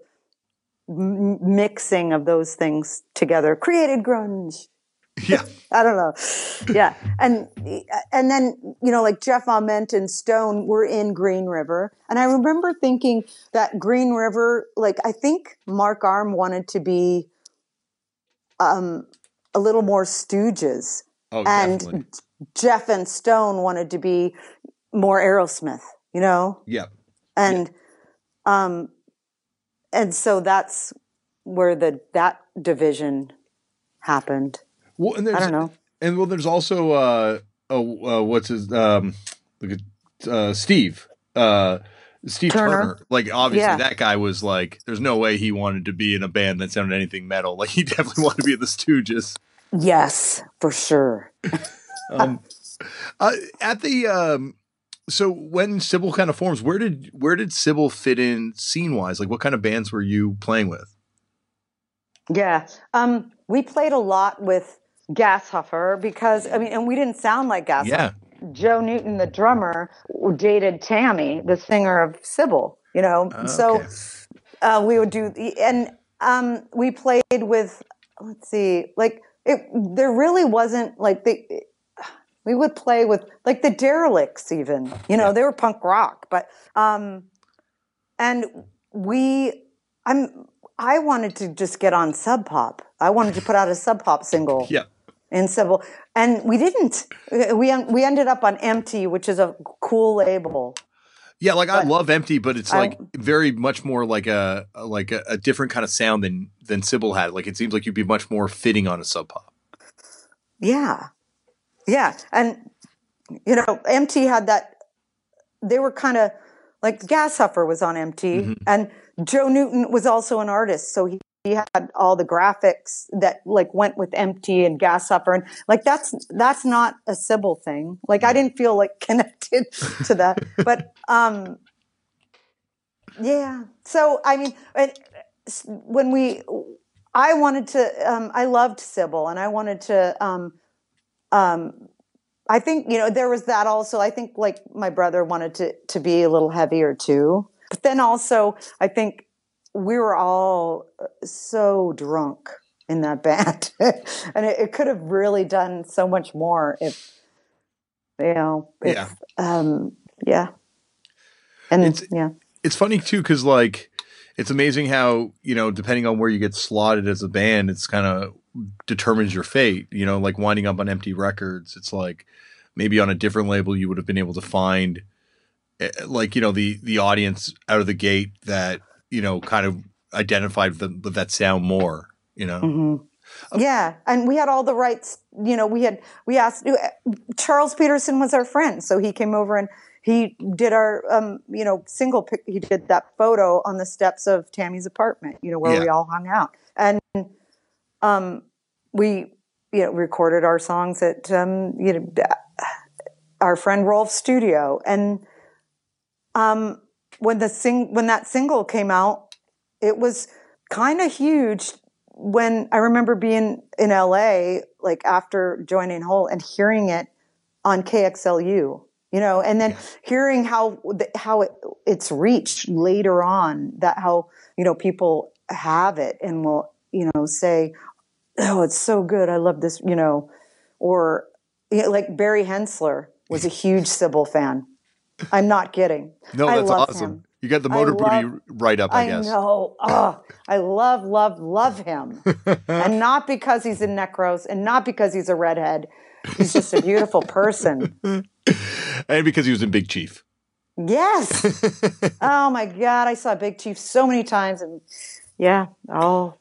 m- mixing of those things together created grunge. [LAUGHS] yeah I don't know. Yeah. And and then, you know, like Jeff Ament and Stone were in Green River. And I remember thinking that Green River, like I think Mark Arm wanted to be um a little more Stooges, Oh, and definitely. Jeff and Stone wanted to be more Aerosmith, you know, Yeah. and um, and so that's where the that division happened. Well, and there's, I don't know. And well, there's also uh, oh, uh what's his um, look at uh, Steve, uh, Steve Turner. Turner. Like obviously Yeah. that guy was like, there's no way he wanted to be in a band that sounded anything metal. Like he [LAUGHS] definitely wanted to be in the Stooges. Yes, for sure. [LAUGHS] Um, uh, at the um, so when Sybill kind of forms, where did where did Sybill fit in scene wise? Like what kind of bands were you playing with? Yeah. Um, we played a lot with Gas Huffer because I mean, and we didn't sound like Gas Huffer. Yeah, Joe Newton, the drummer, dated Tammy, the singer of Sybill. You know, Oh, so uh, we would do, and um, we played with. Let's see, like it. There really wasn't like the. We would play with like the Derelicts, even. You know, Yeah. they were punk rock, but um, and we, I'm. I wanted to just get on Sub Pop. I wanted to put out a Sub Pop single [LAUGHS] yeah. in Sybill, and we didn't. We we ended up on Empty, which is a cool label. Yeah, like I love Empty, but it's I- like very much more like a like a, a different kind of sound than than Sybill had. Like it seems like you'd be much more fitting on a sub pop. Yeah, yeah, and you know, MT had that. They were kind of like Gas Huffer was on MT, Mhm. and Joe Newton was also an artist, so he, he had all the graphics that like went with MT and gas Gashuffer, and like that's that's not a Sybill thing. Like I didn't feel like connected to that, [LAUGHS] but um, yeah. So I mean, it, when we, I wanted to, um, I loved Sybill, and I wanted to. Um, um, I think you know there was that also. I think like my brother wanted to to be a little heavier too, but then also I think we were all uh, so drunk in that [LAUGHS] band, and it, it could have really done so much more if you know. If, Yeah. Um, yeah. And It's- yeah. It's funny too because like it's amazing how you know depending on where you get slotted as a band, it's kind of determines your fate. You know, like winding up on Empty Records, it's like maybe on a different label you would have been able to find eh, like you know the the audience out of the gate that you know kind of identified with, with that sound more. You know. hmm Yeah, and we had all the rights. You know, we had we asked Charles Peterson was our friend, so he came over and he did our um, you know single. pic He did that photo on the steps of Tammy's apartment. You know, where we all hung out, and um, we you know recorded our songs at um, you know our friend Rolf's studio, and um, when the sing when that single came out, it was kind of huge when I remember being in LA, like after joining Hole and hearing it on KXLU, you know, and then hearing how how it, it's reached later on that how you know people have it and will you know say, oh, it's so good, I love this, you know, or like Barry Henssler was a huge Sybill fan. I'm not kidding. No, I that's awesome. him. You got the I motor love- booty right up, I, I guess. know. Oh, I love, love, love him. [LAUGHS] and not because he's in Necros and not because he's a redhead. He's just a beautiful person. and because he was in Big Chief. Yes. Oh my God. I saw Big Chief so many times. And yeah. Oh,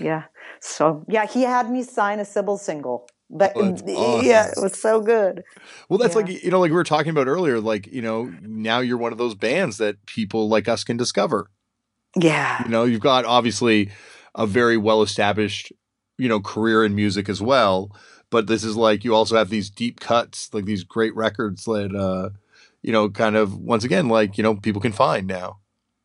yeah. So, yeah, he had me sign a Sybill single. But Oh, that's [LAUGHS] yeah, it was so good. Well, that's Yeah. like you know, like we were talking about earlier. Like you know, now you're one of those bands that people like us can discover. Yeah. You know, you've got obviously a very well established, you know, career in music as well. But this is like you also have these deep cuts, like these great records that, uh, you know, kind of once again, like you know, people can find now.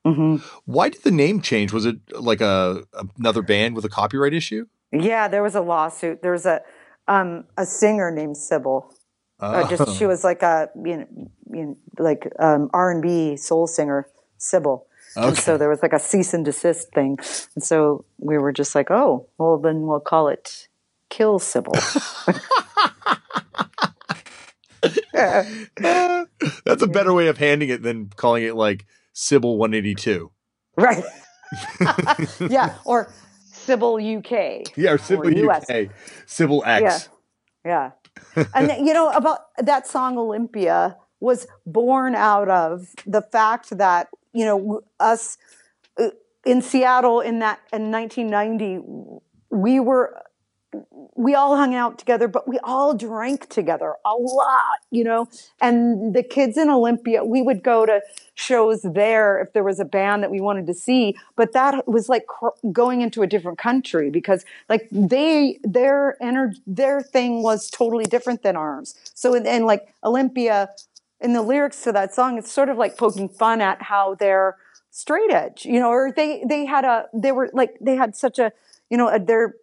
Hmm Why did the name change? Was it like a another band with a copyright issue? Yeah, there was a lawsuit. There was a um, a singer named Sybil. Uh, just she was like a you know, you know like um, R and B soul singer Sybil, and Okay. so there was like a cease and desist thing, and so we were just like, oh, well then we'll call it Kill Sybill. [LAUGHS] [LAUGHS] That's a better way of handing it than calling it like Sybil 182. right? [LAUGHS] yeah, or Sybil UK. Yeah, Or Sybil US. UK. Sybil X. Yeah. Yeah. and [LAUGHS] you know, about that song Olympia was born out of the fact that, you know, us uh, in Seattle in that in 1990 we were we all hung out together, but we all drank together a lot, you know. And the kids in Olympia, we would go to shows there if there was a band that we wanted to see, but that was like cr- going into a different country because like they their energy their thing was totally different than ours. So and, and like Olympia in the lyrics to that song, it's sort of like poking fun at how they're straight edge, you know, or they they had a they were like they had such a you know a, their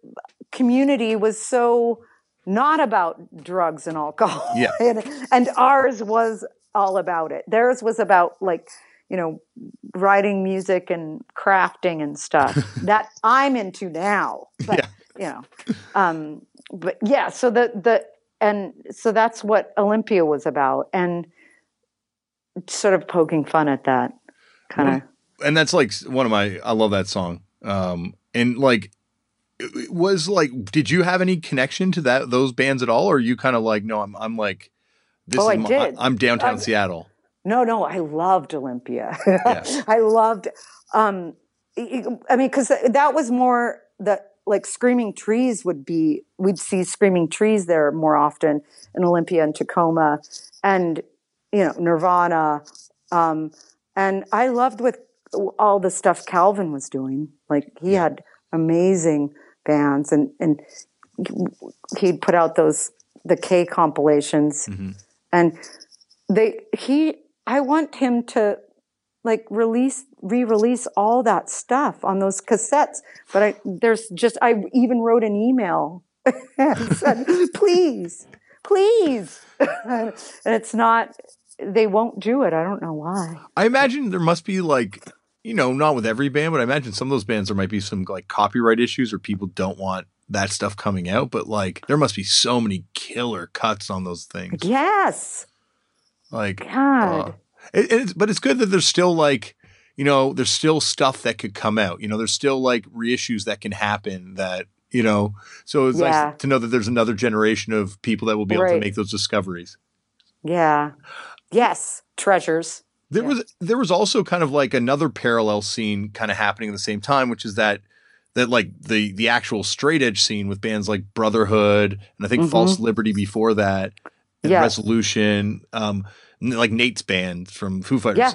community was so not about drugs and alcohol. Yeah. [LAUGHS] and, and ours was all about it. Theirs was about like, you know, writing music and crafting and stuff [LAUGHS] that I'm into now. But, you know, um, but yeah, so the, the, and so that's what Olympia was about. And sort of poking fun at that kind of. and that's like one of my I love that song. Um and like it- was like did you have any connection to that those bands at all or are you kind of like no I'm I'm like this Oh, is I my, did. I'm downtown Um, Seattle. No, no, I loved Olympia. Yeah. [LAUGHS] I loved, um, I mean, because that was more the like Screaming Trees would be. We'd see Screaming Trees there more often in Olympia and Tacoma, and you know Nirvana, um, and I loved with all the stuff Calvin was doing. Like he had amazing bands, and and he'd put out those the K compilations. Mhm. and they he i want him to like release re-release all that stuff on those cassettes but i there's just i even wrote an email [LAUGHS] and said please please. [LAUGHS] And it's not they won't do it. I don't know why. I imagine there must be like you know not with every band but I imagine some of those bands there might be some like copyright issues or people don't want that stuff coming out but like there must be so many killer cuts on those things. yes Like god Uh, it, it's, but it's good that there's still like, you know, there's still stuff that could come out. You know, there's still like reissues that can happen that, you know, so it's Yeah. nice to know that there's another generation of people that will be able to make those discoveries. yeah yes treasures There Yeah. was there was also kind of like another parallel scene kind of happening at the same time, which is that that like the the actual straight edge scene with bands like Brotherhood and I think Mhm. False Liberty before that, and Yeah. Resolution, um, like Nate's band from Foo Fighters. yeah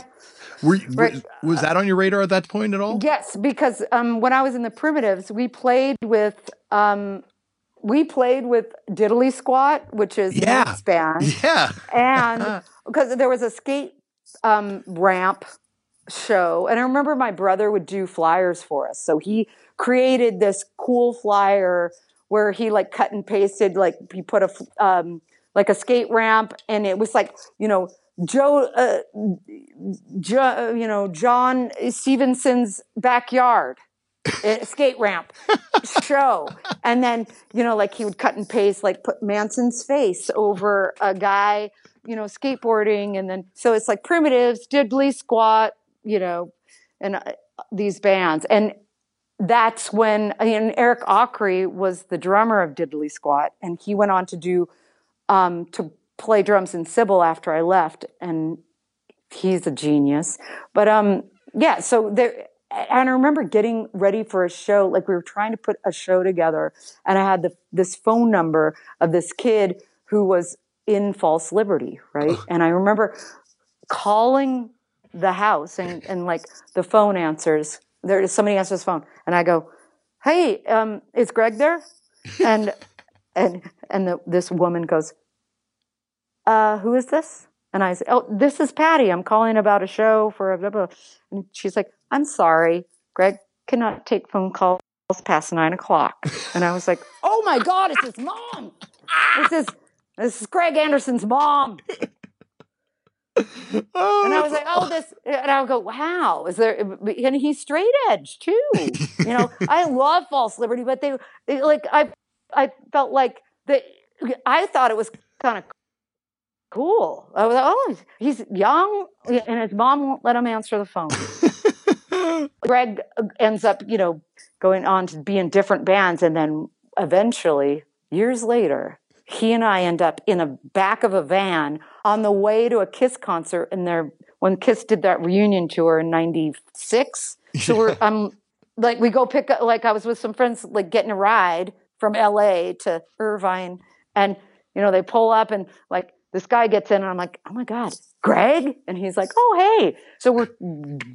Were, Right. was, was that on your radar at that point at all? Yes, because um, when I was in the primitives, we played with um, we played with Diddley Squat, which is Yeah. Nate's band, Yeah. and [LAUGHS] because there was a skate um, ramp show, and I remember my brother would do flyers for us, so he created this cool flyer where he like cut and pasted like he put a, um, like a skate ramp, and it was like you know Joe, uh, jo, you know John Stevenson's backyard eh, skate ramp show, and then you know like he would cut and paste like put Manson's face over a guy you know skateboarding, and then so it's like primitives, diddly squat, you know, and uh, these bands and. That's when and Eric Akre was the drummer of Diddley Squat, and he went on to do um, to play drums in Sybill after I left, and he's a genius. But um, yeah, so there, and I remember getting ready for a show. Like we were trying to put a show together, and I had the, this phone number of this kid who was in False Liberty, right? And I remember calling the house, and, and like the phone answers. There is somebody answers the phone, and I go, "Hey, um, is Greg there?" [LAUGHS] And and and the, this woman goes, uh, who is this? And I said, oh, this is Patty. I'm calling about a show for a blah, blah. And she's like, I'm sorry, Greg cannot take phone calls past nine o'clock. And I was like, [LAUGHS] oh my God, it's his mom. This is, this is Greg Anderson's mom. Oh, [LAUGHS] And I was oh. like, oh, this, and I would go, wow, is there, and he's straight edge too. You know, I [LAUGHS] love False Liberty, but they, they like, I, I felt like that, I thought it was kind of cool. I was like, oh, he's young, and his mom won't let him answer the phone. [LAUGHS] Greg ends up, you know, going on to be in different bands. And then eventually, years later, he and I end up in a back of a van on the way to a Kiss concert. And there, when Kiss did that reunion tour in '96, so we're I'm um, like we go pick up. Like I was with some friends, like getting a ride from LA to Irvine, and you know they pull up and like this guy gets in, and I'm like, oh my god, Greg, and he's like, oh hey. So we're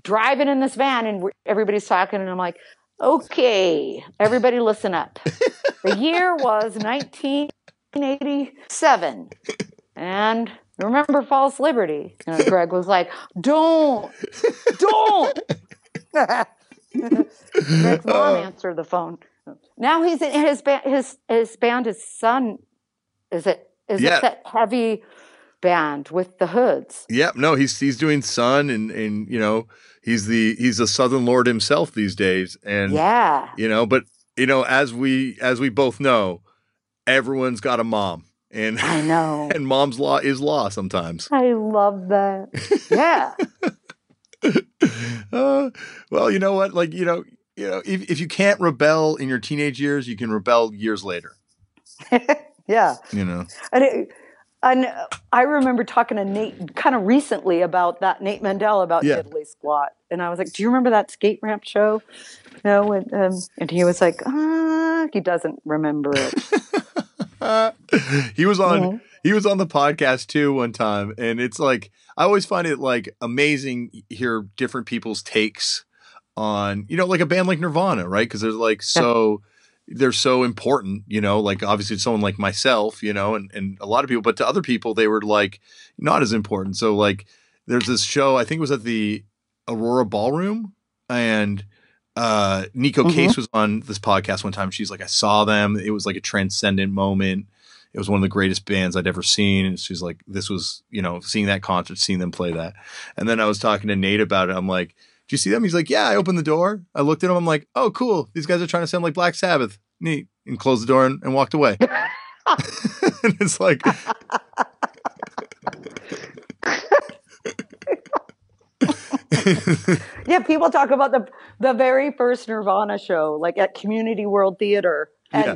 driving in this van, and we're, everybody's talking, and I'm like, okay, everybody listen up. the year was 1987, and remember false liberty? And greg was like don't don't. [LAUGHS] Greg's mom uh. answered the phone. Now he's in his band his his band his son is it is Yeah. it that heavy band with the hoods? Yep. No, he's he's doing Sunn, and and you know he's the he's a Southern Lord himself these days, and yeah. you know, but you know, as we as we both know, everyone's got a mom, and i know [LAUGHS] and mom's law is law sometimes. i love that yeah [LAUGHS] uh, well, you know what? Like you know, you know, if if you can't rebel in your teenage years, you can rebel years later. [LAUGHS] yeah You know. And, it, and I remember talking to Nate kind of recently about that, Nate Mendel about Yeah. Diddley Squat. And I was like, Do you remember that skate ramp show? You know, and, um, and he was like, ah, he doesn't remember it. [LAUGHS] he was on Mhm. he was on the podcast too one time and it's like i always find it like amazing to hear different people's takes on you know like a band like nirvana right? Because they're like so they're so important you know? Like obviously someone like myself you know and, and a lot of people but to other people they were like not as important. So like there's this show i think it was at the aurora ballroom and uh Neko Mhm. case was on this podcast one time she's like i saw them it was like a transcendent moment it was one of the greatest bands I'd ever seen. And she's like, this was, you know, seeing that concert, seeing them play that. And then I was talking to Nate about it. I'm like, do you see them? He's like, yeah, I opened the door. I looked at him. I'm like, oh, cool. These guys are trying to sound like Black Sabbath. Neat. And closed the door and, and walked away. [LAUGHS] [LAUGHS] and it's like, [LAUGHS] [LAUGHS] yeah, people talk about the the very first Nirvana show, like at Community World Theater. And Yeah.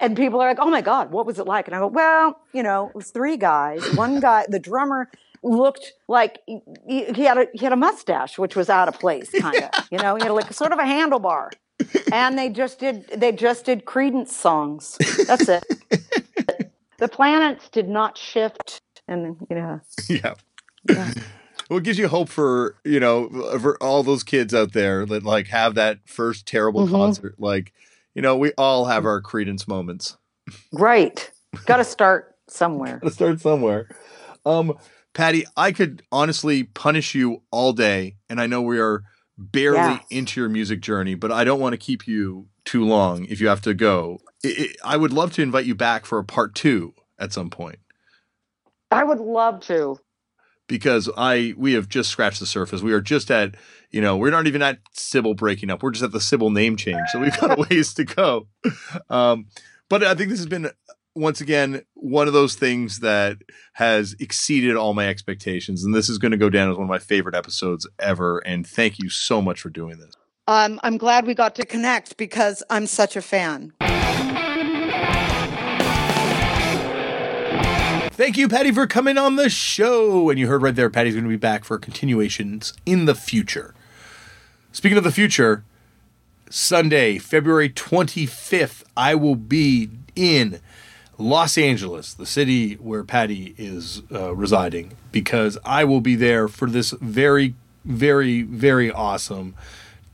and people are like, "Oh my god, what was it like?" And I go, "Well, you know, it was three guys. One [LAUGHS] guy, the drummer, looked like he, he had a he had a mustache, which was out of place, [LAUGHS] kind of. You know, he had like sort of a handlebar. And they just did they just did Creedence songs. That's it. the planets did not shift, and you know, yeah. Yeah. Well, it gives you hope for, you know, for all those kids out there that like have that first terrible Mhm. concert. Like, you know, we all have our Creedence moments. right. Got to [LAUGHS] start somewhere. Let's start somewhere. Um, Patty, I could honestly punish you all day, and I know we are barely Yes. into your music journey, but I don't want to keep you too long if you have to go. I I I would love to invite you back for a part two at some point I would love to. Because I we have just scratched the surface. We are just at you know we're not even at Sybill breaking up. We're just at the Sybill name change, so we've got a ways to go. Um, but I think this has been once again one of those things that has exceeded all my expectations, and this is going to go down as one of my favorite episodes ever. And thank you so much for doing this. Um, I'm glad we got to connect because I'm such a fan. Thank you, Patty, for coming on the show. And you heard right there, Patty's going to be back for continuations in the future. Speaking of the future, Sunday, February 25th, I will be in Los Angeles, the city where Patty is uh, residing, because I will be there for this very, very, very awesome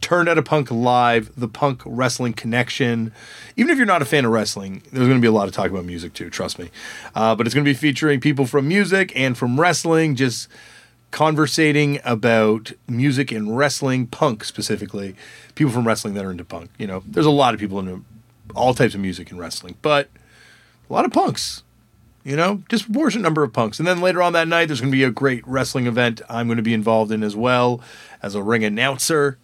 Turned Out a Punk Live, the Punk Wrestling Connection. Even if you're not a fan of wrestling, there's going to be a lot of talk about music too, trust me. Uh, but it's going to be featuring people from music and from wrestling, just conversating about music and wrestling, punk specifically. People from wrestling that are into punk. You know, there's a lot of people into all types of music and wrestling, but a lot of punks. You know, disproportionate number of punks. And then later on that night, there's going to be a great wrestling event I'm going to be involved in as well as a ring announcer.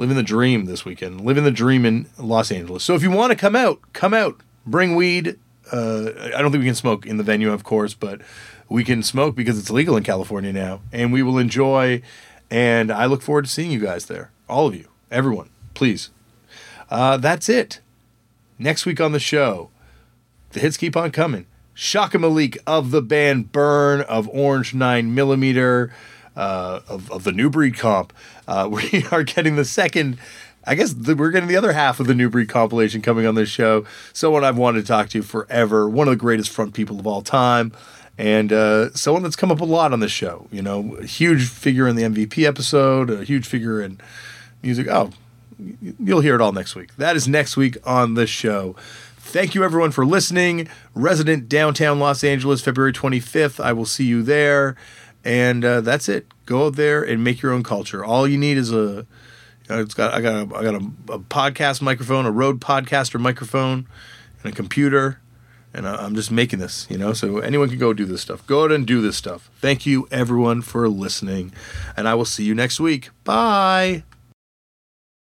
Living the dream this weekend. Living the dream in Los Angeles. So if you want to come out, come out. Bring weed. Uh, I don't think we can smoke in the venue, of course, but we can smoke because it's legal in California now. And we will enjoy And I look forward to seeing you guys there. All of you, everyone, please. Uh, that's it. Next week on the show, the hits keep on coming. Chaka Malik of the band Burn, of Orange 9 Millimeter, uh, of, of the New Breed comp. Uh, [LAUGHS] we are getting the second, I guess the, we're getting the other half of the New Breed compilation coming on this show. Someone I've wanted to talk to forever, one of the greatest front people of all time, and uh, someone that's come up a lot on this show. You know, a huge figure in the MVP episode, a huge figure in music. Oh, you'll hear it all next week. That is next week on the show. Thank you, everyone, for listening. Resident downtown Los Angeles, February 25th. I will see you there. And uh, that's it. Go out there and make your own culture. All you need is a. Know, it's got I got a, I got a, a podcast microphone, a Rode podcaster microphone, and a computer, and I, I'm just making this. You know, so anyone can go do this stuff. Go out and do this stuff. Thank you, everyone, for listening, and I will see you next week. Bye.